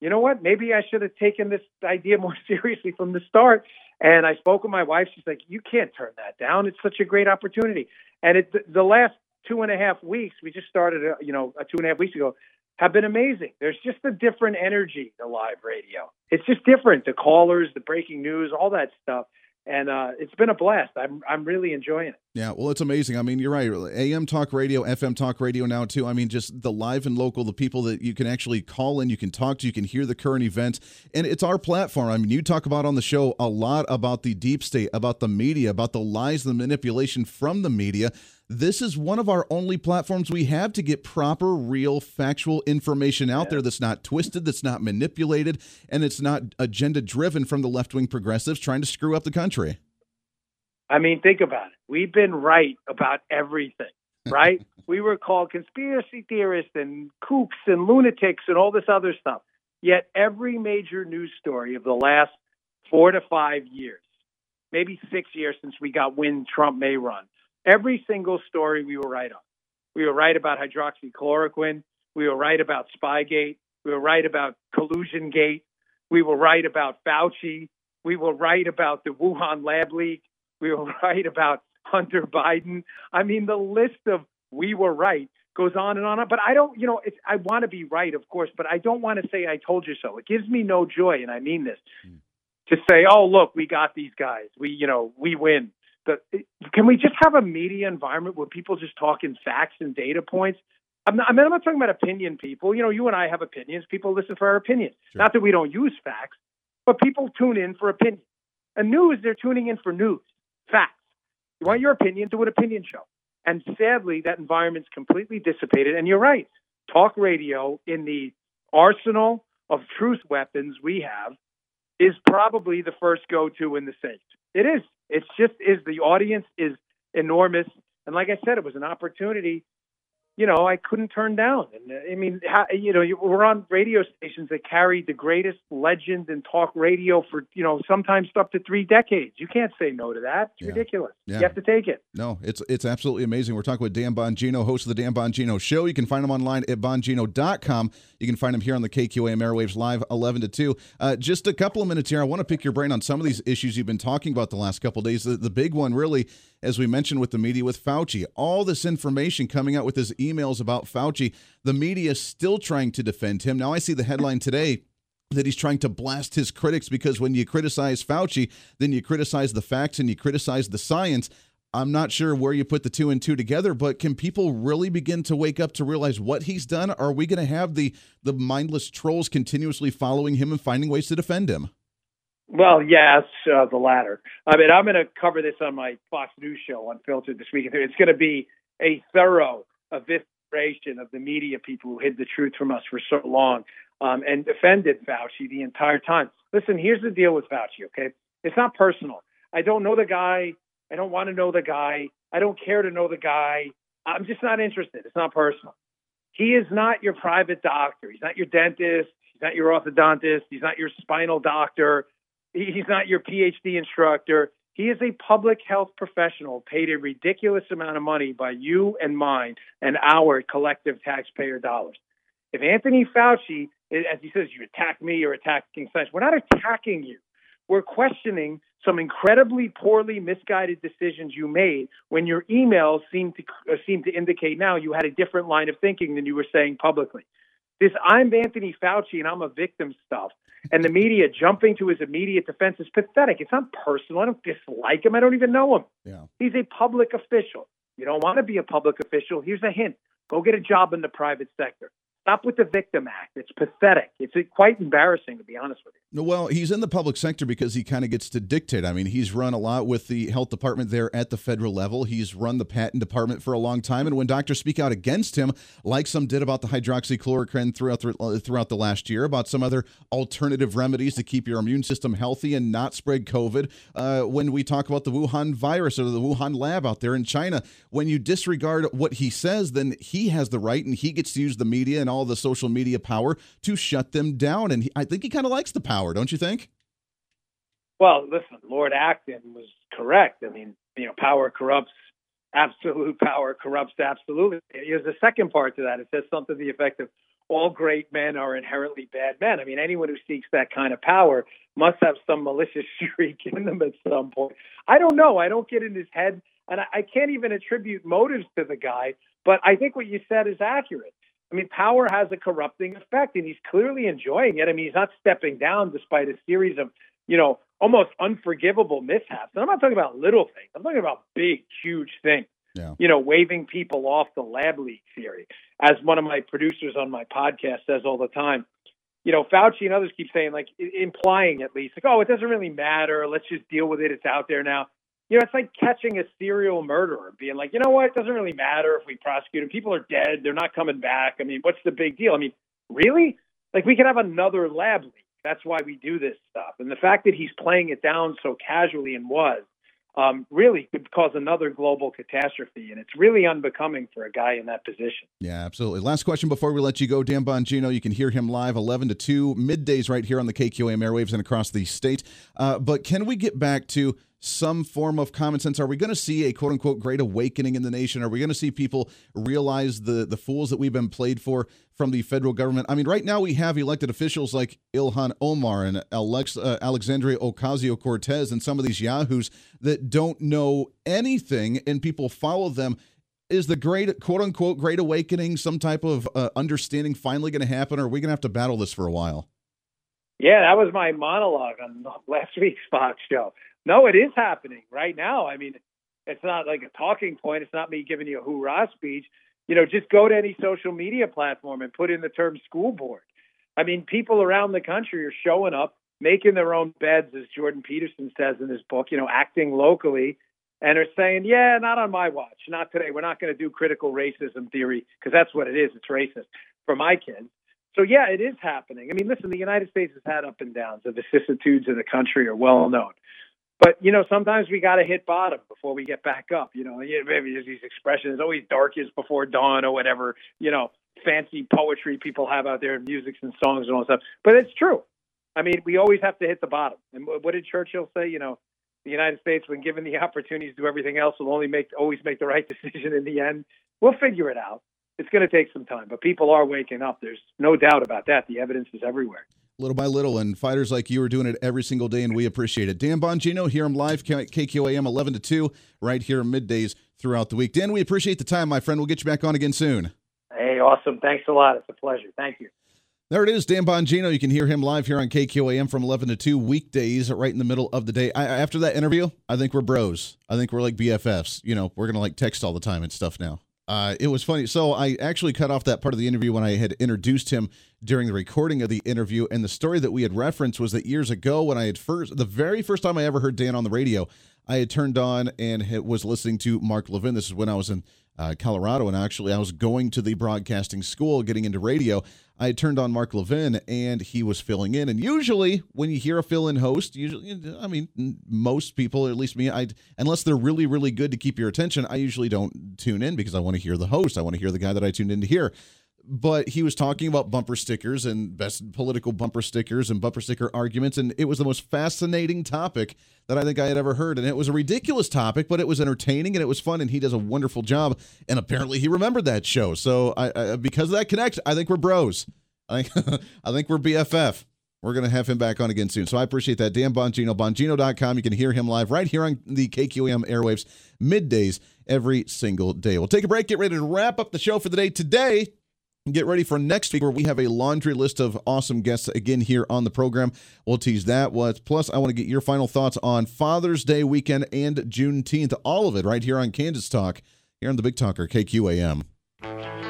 you know what? Maybe I should have taken this idea more seriously from the start. And I spoke with my wife. She's like, you can't turn that down. It's such a great opportunity. And it, the last two and a half weeks, we just started, uh, you know, two and a half weeks ago, have been amazing. There's just a different energy to live radio. It's just different. The callers, the breaking news, all that stuff and uh, it's been a blast. I'm I'm really enjoying it. Yeah, well, it's amazing. I mean, you're right. AM talk radio, FM talk radio now too. I mean, just the live and local, the people that you can actually call in, you can talk to, you can hear the current events, and it's our platform. I mean, you talk about on the show a lot about the deep state, about the media, about the lies, the manipulation from the media this is one of our only platforms we have to get proper, real, factual information out yeah. there that's not twisted, that's not manipulated, and it's not agenda driven from the left wing progressives trying to screw up the country. I mean, think about it. We've been right about everything, right? we were called conspiracy theorists and kooks and lunatics and all this other stuff. Yet every major news story of the last four to five years, maybe six years since we got when Trump may run, Every single story we were right on. We were right about hydroxychloroquine. We were right about Spygate. We were right about Collusion Gate. We were right about Fauci. We were right about the Wuhan lab leak. We were right about Hunter Biden. I mean, the list of we were right goes on and on. But I don't, you know, it's, I want to be right, of course, but I don't want to say I told you so. It gives me no joy, and I mean this, mm. to say, oh, look, we got these guys. We, you know, we win the can we just have a media environment where people just talk in facts and data points? I'm not, I mean, I'm not talking about opinion people. You know, you and I have opinions. People listen for our opinions. Sure. Not that we don't use facts, but people tune in for opinion. And news, they're tuning in for news, facts. You want your opinion, do an opinion show. And sadly, that environment's completely dissipated. And you're right. Talk radio in the arsenal of truth weapons we have is probably the first go to in the States. It is. It's just is the audience is enormous, and like I said, it was an opportunity you know, I couldn't turn down. And uh, I mean, how, you know, we're on radio stations that carry the greatest legend in talk radio for, you know, sometimes up to three decades. You can't say no to that. It's yeah. ridiculous. Yeah. You have to take it. No, it's it's absolutely amazing. We're talking with Dan Bongino, host of the Dan Bongino Show. You can find him online at bongino.com. You can find him here on the KQAM Airwaves Live 11 to 2. Uh, just a couple of minutes here. I want to pick your brain on some of these issues you've been talking about the last couple days. The, the big one, really, as we mentioned with the media with Fauci. All this information coming out with his emails about Fauci, the media is still trying to defend him. Now, I see the headline today that he's trying to blast his critics because when you criticize Fauci, then you criticize the facts and you criticize the science. I'm not sure where you put the two and two together, but can people really begin to wake up to realize what he's done? Are we going to have the the mindless trolls continuously following him and finding ways to defend him? Well, yes, uh, the latter. I mean, I'm going to cover this on my Fox News show Unfiltered this week. It's going to be a thorough evisceration of the media people who hid the truth from us for so long um, and defended Fauci the entire time. Listen, here's the deal with Fauci, okay? It's not personal. I don't know the guy. I don't want to know the guy. I don't care to know the guy. I'm just not interested. It's not personal. He is not your private doctor. He's not your dentist. He's not your orthodontist. He's not your spinal doctor. He's not your PhD instructor. He is a public health professional paid a ridiculous amount of money by you and mine and our collective taxpayer dollars. If Anthony Fauci, as he says, you attack me or attacking science, we're not attacking you. We're questioning some incredibly poorly misguided decisions you made when your emails seem to uh, seem to indicate now you had a different line of thinking than you were saying publicly. This I'm Anthony Fauci and I'm a victim stuff and the media jumping to his immediate defense is pathetic. It's not personal. I don't dislike him. I don't even know him. Yeah. He's a public official. You don't want to be a public official. Here's a hint go get a job in the private sector. Stop with the Victim Act. It's pathetic. It's quite embarrassing, to be honest with you. Well, he's in the public sector because he kind of gets to dictate. I mean, he's run a lot with the health department there at the federal level. He's run the patent department for a long time. And when doctors speak out against him, like some did about the hydroxychloroquine throughout the, throughout the last year, about some other alternative remedies to keep your immune system healthy and not spread COVID, uh, when we talk about the Wuhan virus or the Wuhan lab out there in China, when you disregard what he says, then he has the right and he gets to use the media and all the social media power to shut them down. And he, I think he kind of likes the power, don't you think? Well, listen, Lord Acton was correct. I mean, you know, power corrupts. Absolute power corrupts absolutely. There's a second part to that. It says something to the effect of all great men are inherently bad men. I mean, anyone who seeks that kind of power must have some malicious streak in them at some point. I don't know. I don't get in his head, and I, I can't even attribute motives to the guy. But I think what you said is accurate. I mean, power has a corrupting effect, and he's clearly enjoying it. I mean, he's not stepping down despite a series of, you know, almost unforgivable mishaps. And I'm not talking about little things. I'm talking about big, huge things. Yeah. You know, waving people off the lab leak theory. As one of my producers on my podcast says all the time, you know, Fauci and others keep saying, like, implying at least, like, oh, it doesn't really matter. Let's just deal with it. It's out there now you know, it's like catching a serial murderer, being like, you know what, it doesn't really matter if we prosecute him. People are dead; they're not coming back. I mean, what's the big deal? I mean, really? Like, we could have another lab leak. That's why we do this stuff. And the fact that he's playing it down so casually and was um, really could cause another global catastrophe. And it's really unbecoming for a guy in that position. Yeah, absolutely. Last question before we let you go, Dan Bongino. You can hear him live 11 to 2, middays right here on the KQAM airwaves and across the state. Uh, but can we get back to some form of common sense? Are we going to see a quote unquote great awakening in the nation? Are we going to see people realize the the fools that we've been played for from the federal government? I mean, right now we have elected officials like Ilhan Omar and Alex, uh, Alexandria Ocasio Cortez and some of these yahoos that don't know anything, and people follow them. Is the great quote unquote great awakening some type of uh, understanding finally going to happen, or are we going to have to battle this for a while? Yeah, that was my monologue on last week's Fox show. No, it is happening right now. I mean, it's not like a talking point. It's not me giving you a hoorah speech. You know, just go to any social media platform and put in the term school board. I mean, people around the country are showing up, making their own beds, as Jordan Peterson says in his book, you know, acting locally, and are saying, yeah, not on my watch, not today. We're not going to do critical racism theory because that's what it is. It's racist for my kids. So, yeah, it is happening. I mean, listen, the United States has had up and downs. The vicissitudes of the country are well known. But you know, sometimes we got to hit bottom before we get back up. You know, maybe there's these expressions, oh, always darkest before dawn or whatever. You know, fancy poetry people have out there, music and songs and all that stuff. But it's true. I mean, we always have to hit the bottom. And what did Churchill say? You know, the United States, when given the opportunity to do everything else, will only make always make the right decision in the end. We'll figure it out. It's going to take some time, but people are waking up. There's no doubt about that. The evidence is everywhere. Little by little, and fighters like you are doing it every single day, and we appreciate it. Dan Bongino, here I'm live, KQAM 11 to 2, right here middays throughout the week. Dan, we appreciate the time, my friend. We'll get you back on again soon. Hey, awesome. Thanks a lot. It's a pleasure. Thank you. There it is, Dan Bongino. You can hear him live here on KQAM from 11 to 2 weekdays, right in the middle of the day. I, after that interview, I think we're bros. I think we're like BFFs. You know, we're going to like text all the time and stuff now. Uh, it was funny. So I actually cut off that part of the interview when I had introduced him during the recording of the interview. And the story that we had referenced was that years ago, when I had first, the very first time I ever heard Dan on the radio, I had turned on and was listening to Mark Levin. This is when I was in uh, Colorado, and actually I was going to the broadcasting school, getting into radio. I turned on Mark Levin, and he was filling in. And usually, when you hear a fill-in host, usually, I mean, most people, at least me, I unless they're really, really good to keep your attention, I usually don't tune in because I want to hear the host. I want to hear the guy that I tuned in to hear but he was talking about bumper stickers and best political bumper stickers and bumper sticker arguments and it was the most fascinating topic that i think i had ever heard and it was a ridiculous topic but it was entertaining and it was fun and he does a wonderful job and apparently he remembered that show so I, I because of that connection, i think we're bros i think i think we're bff we're going to have him back on again soon. So I appreciate that. Dan Bongino, Bongino.com. You can hear him live right here on the KQAM airwaves middays every single day. We'll take a break, get ready to wrap up the show for the day today. Get ready for next week where we have a laundry list of awesome guests again here on the program. We'll tease that. What plus I want to get your final thoughts on Father's Day weekend and Juneteenth. All of it right here on Kansas Talk here on the Big Talker KQAM.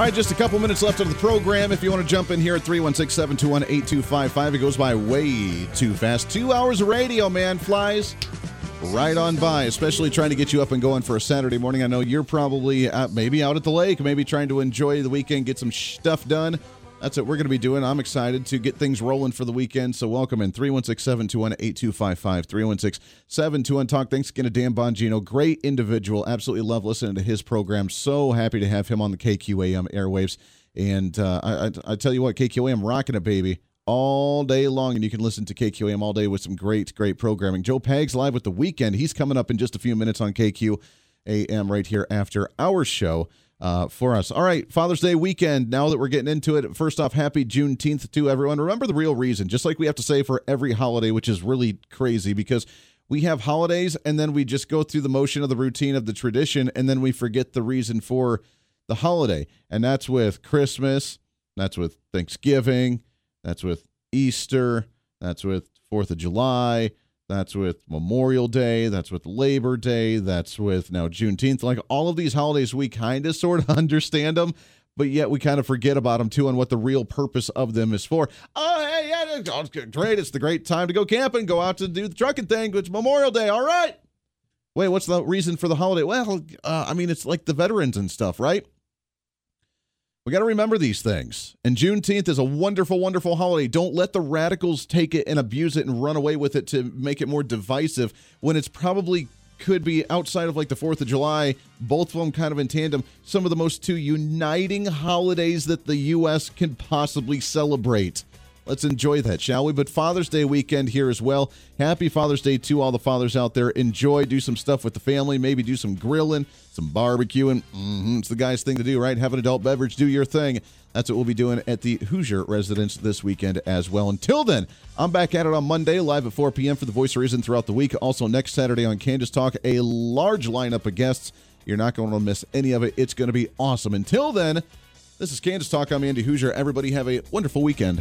All right, just a couple minutes left of the program. If you want to jump in here at 316 721 8255, it goes by way too fast. Two hours of radio, man, flies right on by, especially trying to get you up and going for a Saturday morning. I know you're probably out, maybe out at the lake, maybe trying to enjoy the weekend, get some stuff done. That's what we're going to be doing. I'm excited to get things rolling for the weekend. So welcome in 316 721 8255. 316 721 Talk. Thanks again to Dan Bongino. Great individual. Absolutely love listening to his program. So happy to have him on the KQAM airwaves. And uh, I, I, tell you what, KQAM rocking it, baby all day long, and you can listen to KQAM all day with some great, great programming. Joe Pags live with the weekend. He's coming up in just a few minutes on KQAM right here after our show uh, for us. All right, Father's Day weekend. Now that we're getting into it, first off, happy Juneteenth to everyone. Remember the real reason, just like we have to say for every holiday, which is really crazy because we have holidays and then we just go through the motion of the routine of the tradition and then we forget the reason for the holiday. And that's with Christmas, that's with Thanksgiving, that's with Easter, that's with 4th of July, that's with Memorial Day. That's with Labor Day. That's with now Juneteenth. Like all of these holidays, we kind of sort of understand them, but yet we kind of forget about them too and what the real purpose of them is for. Oh, hey, yeah, it's great. It's the great time to go camping, go out to do the trucking thing. It's Memorial Day. All right. Wait, what's the reason for the holiday? Well, uh, I mean, it's like the veterans and stuff, right? We got to remember these things. And Juneteenth is a wonderful, wonderful holiday. Don't let the radicals take it and abuse it and run away with it to make it more divisive when it's probably could be outside of like the 4th of July, both of them kind of in tandem, some of the most two uniting holidays that the U.S. can possibly celebrate. Let's enjoy that, shall we? But Father's Day weekend here as well. Happy Father's Day to all the fathers out there. Enjoy, do some stuff with the family, maybe do some grilling, some barbecuing. Mm-hmm. It's the guy's thing to do, right? Have an adult beverage, do your thing. That's what we'll be doing at the Hooser residence this weekend as well. Until then, I'm back at it on Monday, live at 4 p.m. for the Voice of Reason throughout the week. Also, next Saturday on Kansas Talk, a large lineup of guests. You're not going to miss any of it. It's going to be awesome. Until then, this is Kansas Talk. I'm Andy Hooser. Everybody have a wonderful weekend.